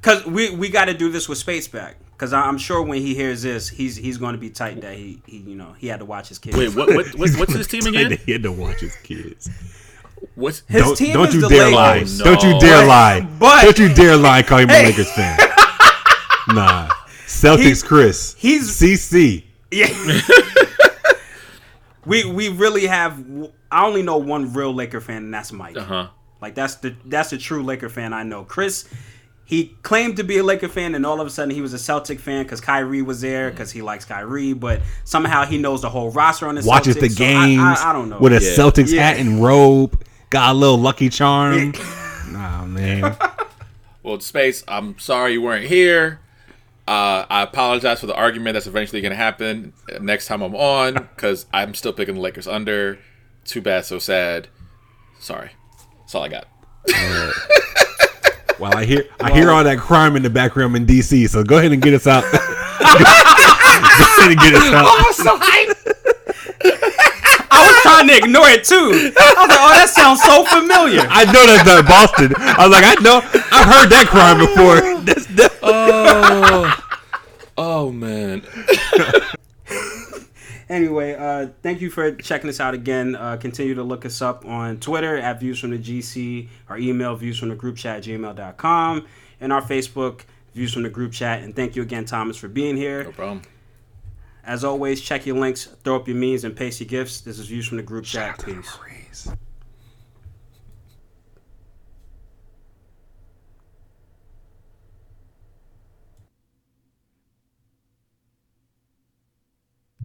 Cause we we got to do this with Space back. Cause I- I'm sure when he hears this, he's he's going to be tight that he, he you know he had to watch his kids. wait, what, what, what what's his team [LAUGHS] again? he had to watch his kids. What's His don't team don't is you the dare lie. Lakers. Oh, Don't you dare But- lie. but- don't you dare lie. and Call him a Lakers fan. nah, [LAUGHS] Celtics, He- Chris. he's- CC. Yeah. We we really have. I only know one real Laker fan, and that's Mike. Uh huh. Like that's the that's the true Laker fan I know. Chris, he claimed to be a Laker fan, and all of a sudden he was a Celtic fan because Kyrie was there because he likes Kyrie. But somehow he knows the whole roster on the Watches Celtics, the so I- games I, I, don't know. with a Yeah. Celtics Yeah. hat and robe. Got a little Lucky Charm. Nah, man. [LAUGHS] Well, Space, I'm sorry you weren't here. Uh, I apologize for the argument that's eventually going to happen next time I'm on because I'm still picking the Lakers under. Too bad, so sad. Sorry. That's all I got. Well, I hear I hear all that crime in the background in DC. So go ahead and get us out. [LAUGHS] go ahead and get us out. I was trying to ignore it too. I was like, oh, that sounds so familiar. I know that's not Boston. I was like, I know, I've heard that crime before. [LAUGHS] That's, that, [LAUGHS] Oh, man. [LAUGHS] Anyway, uh, thank you for checking us out again. Uh, continue to look us up on Twitter at Views from the GC, our email, views from the group chat at gmail.com, and our Facebook, Views from the group chat. And thank you again, Thomas, for being here. No problem. As always, check your links, throw up your memes, and paste your gifts. This is Views from the group chat. Peace.